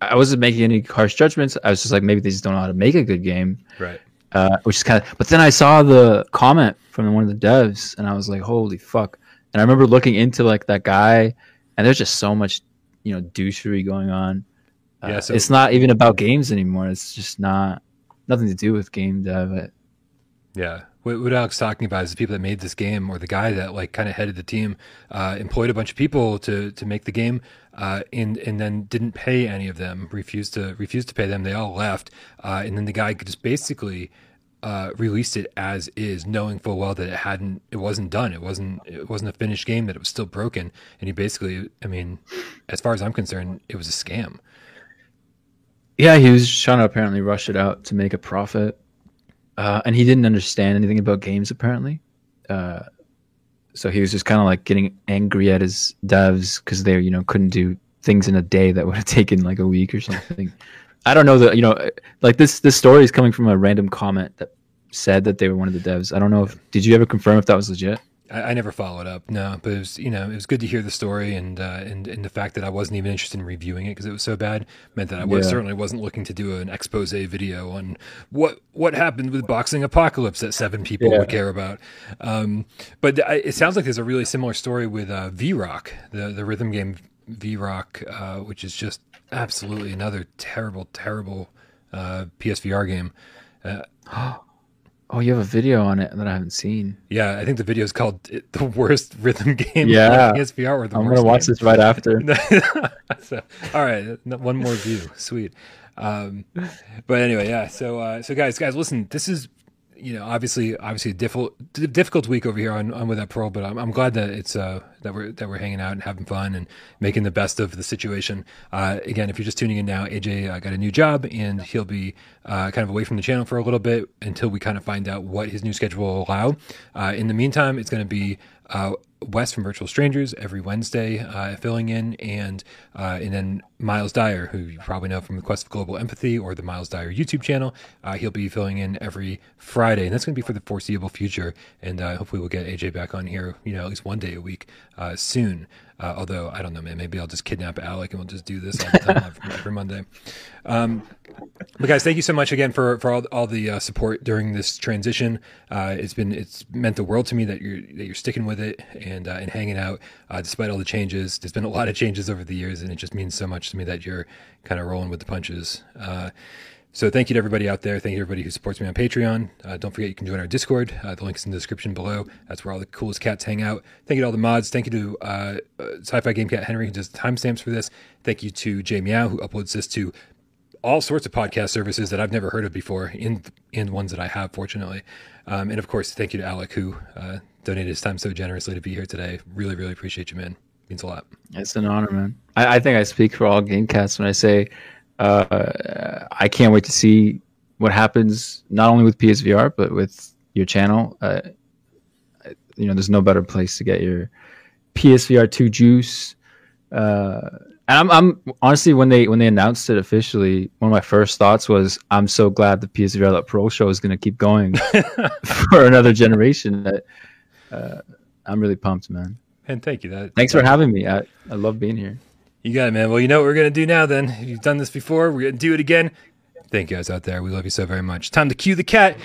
I wasn't making any harsh judgments. I was just like, maybe they just don't know how to make a good game. Right uh, which is kind of. But then I saw the comment from one of the devs, and I was like, "Holy fuck!" And I remember looking into like that guy, and there's just so much, you know, douchery going on. Uh, yeah, so it's not even about games anymore. It's just not nothing to do with game dev. Yeah, what, what Alex talking about is the people that made this game, or the guy that like kind of headed the team, uh, employed a bunch of people to to make the game, uh, and and then didn't pay any of them, refused to refused to pay them. They all left, uh, and then the guy just basically uh, released it as is, knowing full well that it hadn't, it wasn't done, it wasn't, it wasn't a finished game, that it was still broken, and he basically, I mean, as far as I'm concerned, it was a scam. Yeah, he was trying to apparently rush it out to make a profit, uh, and he didn't understand anything about games apparently. Uh, so he was just kind of like getting angry at his devs because they, you know, couldn't do things in a day that would have (laughs) taken like a week or something. I don't know that you know, like this this story is coming from a random comment that said that they were one of the devs. I don't know if did you ever confirm if that was legit? I, I never followed up, no. But it was you know it was good to hear the story and uh, and and the fact that I wasn't even interested in reviewing it because it was so bad meant that I was yeah. certainly wasn't looking to do an expose video on what what happened with Boxing Apocalypse that seven people yeah. would care about. Um, but it sounds like there's a really similar story with uh, V-Rock, the the rhythm game V-Rock, uh, which is just absolutely another terrible, terrible uh, PSVR game. (gasps) (gasps) Oh, you have a video on it that I haven't seen. Yeah, I think the video is called (laughs) "The Worst Rhythm Game." Yeah, PSVR. Or the I'm gonna watch game. this right after. (laughs) so, all right, one more view, sweet. Um, but anyway, yeah. So, uh, so guys, guys, listen. This is you know, obviously, obviously a difficult, difficult week over here on, on with that pro, but I'm, I'm glad that it's uh, that we're that we're hanging out and having fun and making the best of the situation. Uh, again, if you're just tuning in now, AJ uh, got a new job and he'll be uh, kind of away from the channel for a little bit until we kind of find out what his new schedule will allow. Uh, in the meantime, it's going to be uh, Wes from Virtual Strangers every Wednesday, uh, filling in, and uh, and then Miles Dyer, who you probably know from the Quest of Global Empathy or the Miles Dyer YouTube channel, uh, he'll be filling in every Friday, and that's going to be for the foreseeable future. And uh, hopefully, we'll get AJ back on here, you know, at least one day a week uh, soon. Uh, although I don't know, man. Maybe I'll just kidnap Alec and we'll just do this all the time (laughs) every Monday. Um, but guys, thank you so much again for for all, all the uh, support during this transition. Uh, it's been it's meant the world to me that you're that you're sticking with it and uh, and hanging out uh, despite all the changes. There's been a lot of changes over the years, and it just means so much to me that you're kind of rolling with the punches. So thank you to everybody out there. Thank you to everybody who supports me on Patreon. Uh, don't forget you can join our Discord. Uh, the link is in the description below. That's where all the coolest cats hang out. Thank you to all the mods. Thank you to uh, uh Sci-Fi Game Cat Henry who does timestamps for this. Thank you to Jay Meow who uploads this to all sorts of podcast services that I've never heard of before, in in ones that I have, fortunately. Um, and of course, thank you to Alec who uh, donated his time so generously to be here today. Really, really appreciate you, man. It means a lot. It's an honor, man. I, I think I speak for all Gamecats when I say uh, I can't wait to see what happens not only with PSVR but with your channel. Uh, you know, there's no better place to get your PSVR two juice. Uh, and I'm, I'm honestly when they when they announced it officially, one of my first thoughts was I'm so glad the PSVR Pro show is going to keep going (laughs) for another generation. That uh, I'm really pumped, man. And thank you. That, Thanks that, for having me. I, I love being here. You got it, man. Well, you know what we're going to do now then. You've done this before. We're going to do it again. Thank you guys out there. We love you so very much. Time to cue the cat.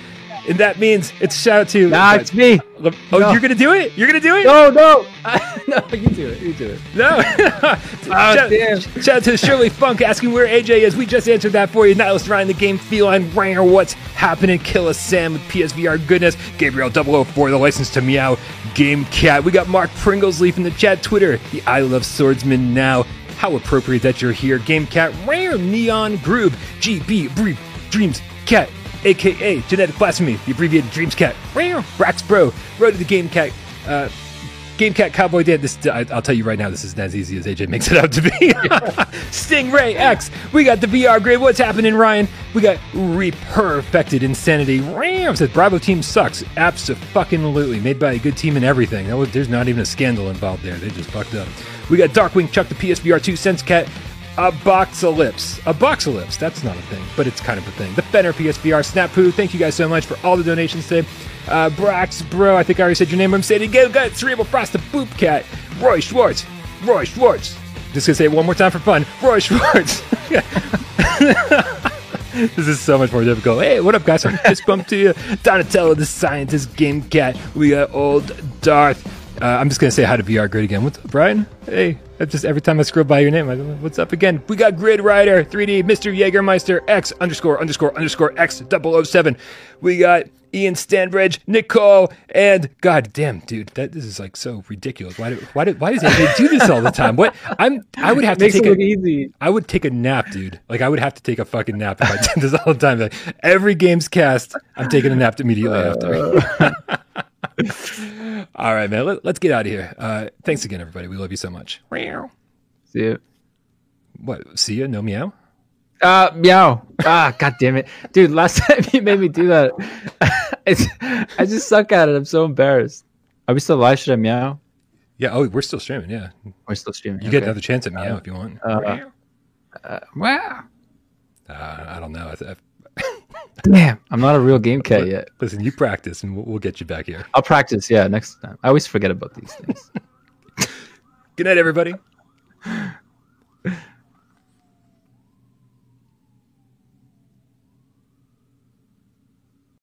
and that means it's a shout out to. Nah, it's me. Oh, No. you're gonna do it? You're gonna do it? No, no, (laughs) no. You do it. You do it. No. (laughs) Oh, shout, damn. shout out to Shirley Funk asking where AJ is. We just answered that for you. Nihilus Ryan, the game feline ringer. What's happening? Kill a Sam with PSVR goodness. Gabriel 004, the license to meow. Game Cat. We got Mark Pringles Leaf in the chat. Twitter, the I Love Swordsman now. How appropriate that you're here. Game Cat, Rare Neon Groove, GB, Brief, Dreams Cat, aka Genetic Blasphemy, the abbreviated Dreams Cat, Rare, Brax Bro, Road to the Game Cat, uh, Game Cat Cowboy Dan. This I, I'll tell you right now, this isn't as easy as AJ makes it out to be. (laughs) Stingray X. We got the VR grid. What's happening, Ryan? We got Reperfected Insanity. Ram says Bravo team sucks. Absolutely. Made by a good team and everything. Was, there's not even a scandal involved there. They just fucked up. We got Darkwing Chuck the PSVR 2 Sense Cat. A boxalypse. A boxalypse. That's not a thing, but it's kind of a thing. The Fenner PSVR Snap Poo. Thank you guys so much for all the donations today. Uh, Brax Bro, I think I already said your name. I'm saying it again. Got Cerebral Frost the Boop Cat. Roy Schwartz. Roy Schwartz. Just gonna say it one more time for fun. Roy Schwartz. (laughs) This is so much more difficult. Hey, what up, guys? Fist bump to you. Donatello, the scientist, game cat. We got old Darth. Uh, I'm just gonna say hi to VR Grid again. What's up, Brian? Hey, that's just every time I scroll by your name, I, what's up again? We got Grid Rider, 3D, Mr. Jägermeister, X underscore underscore underscore X 007. We got Ian Stanbridge, Nicole, and God damn, dude, that this is like so ridiculous. Why do why do why does AJ do this all the time? What I'm I would have to Makes take it a, easy. I would take a nap, dude. Like I would have to take a fucking nap if I did this all the time. Like every game's cast, I'm taking a nap immediately after. All right, man. Let, us get out of here. Uh, thanks again, everybody. We love you so much. See you. What? See you? No meow. Uh, meow. Ah, (laughs) god damn it, dude. Last (laughs) time you made me do that, (laughs) I just suck at it. I'm so embarrassed. Are we still live? Should I meow? Yeah. Oh, we're still streaming. Yeah. We're still streaming. You get another chance at meow if you want. Uh, Uh, wow. Uh, I don't know. I th- Damn, I'm not a real game cat yet. Listen, you practice, and we'll, we'll get you back here. I'll practice. Yeah, next time. I always forget about these things. (laughs) Good night, everybody.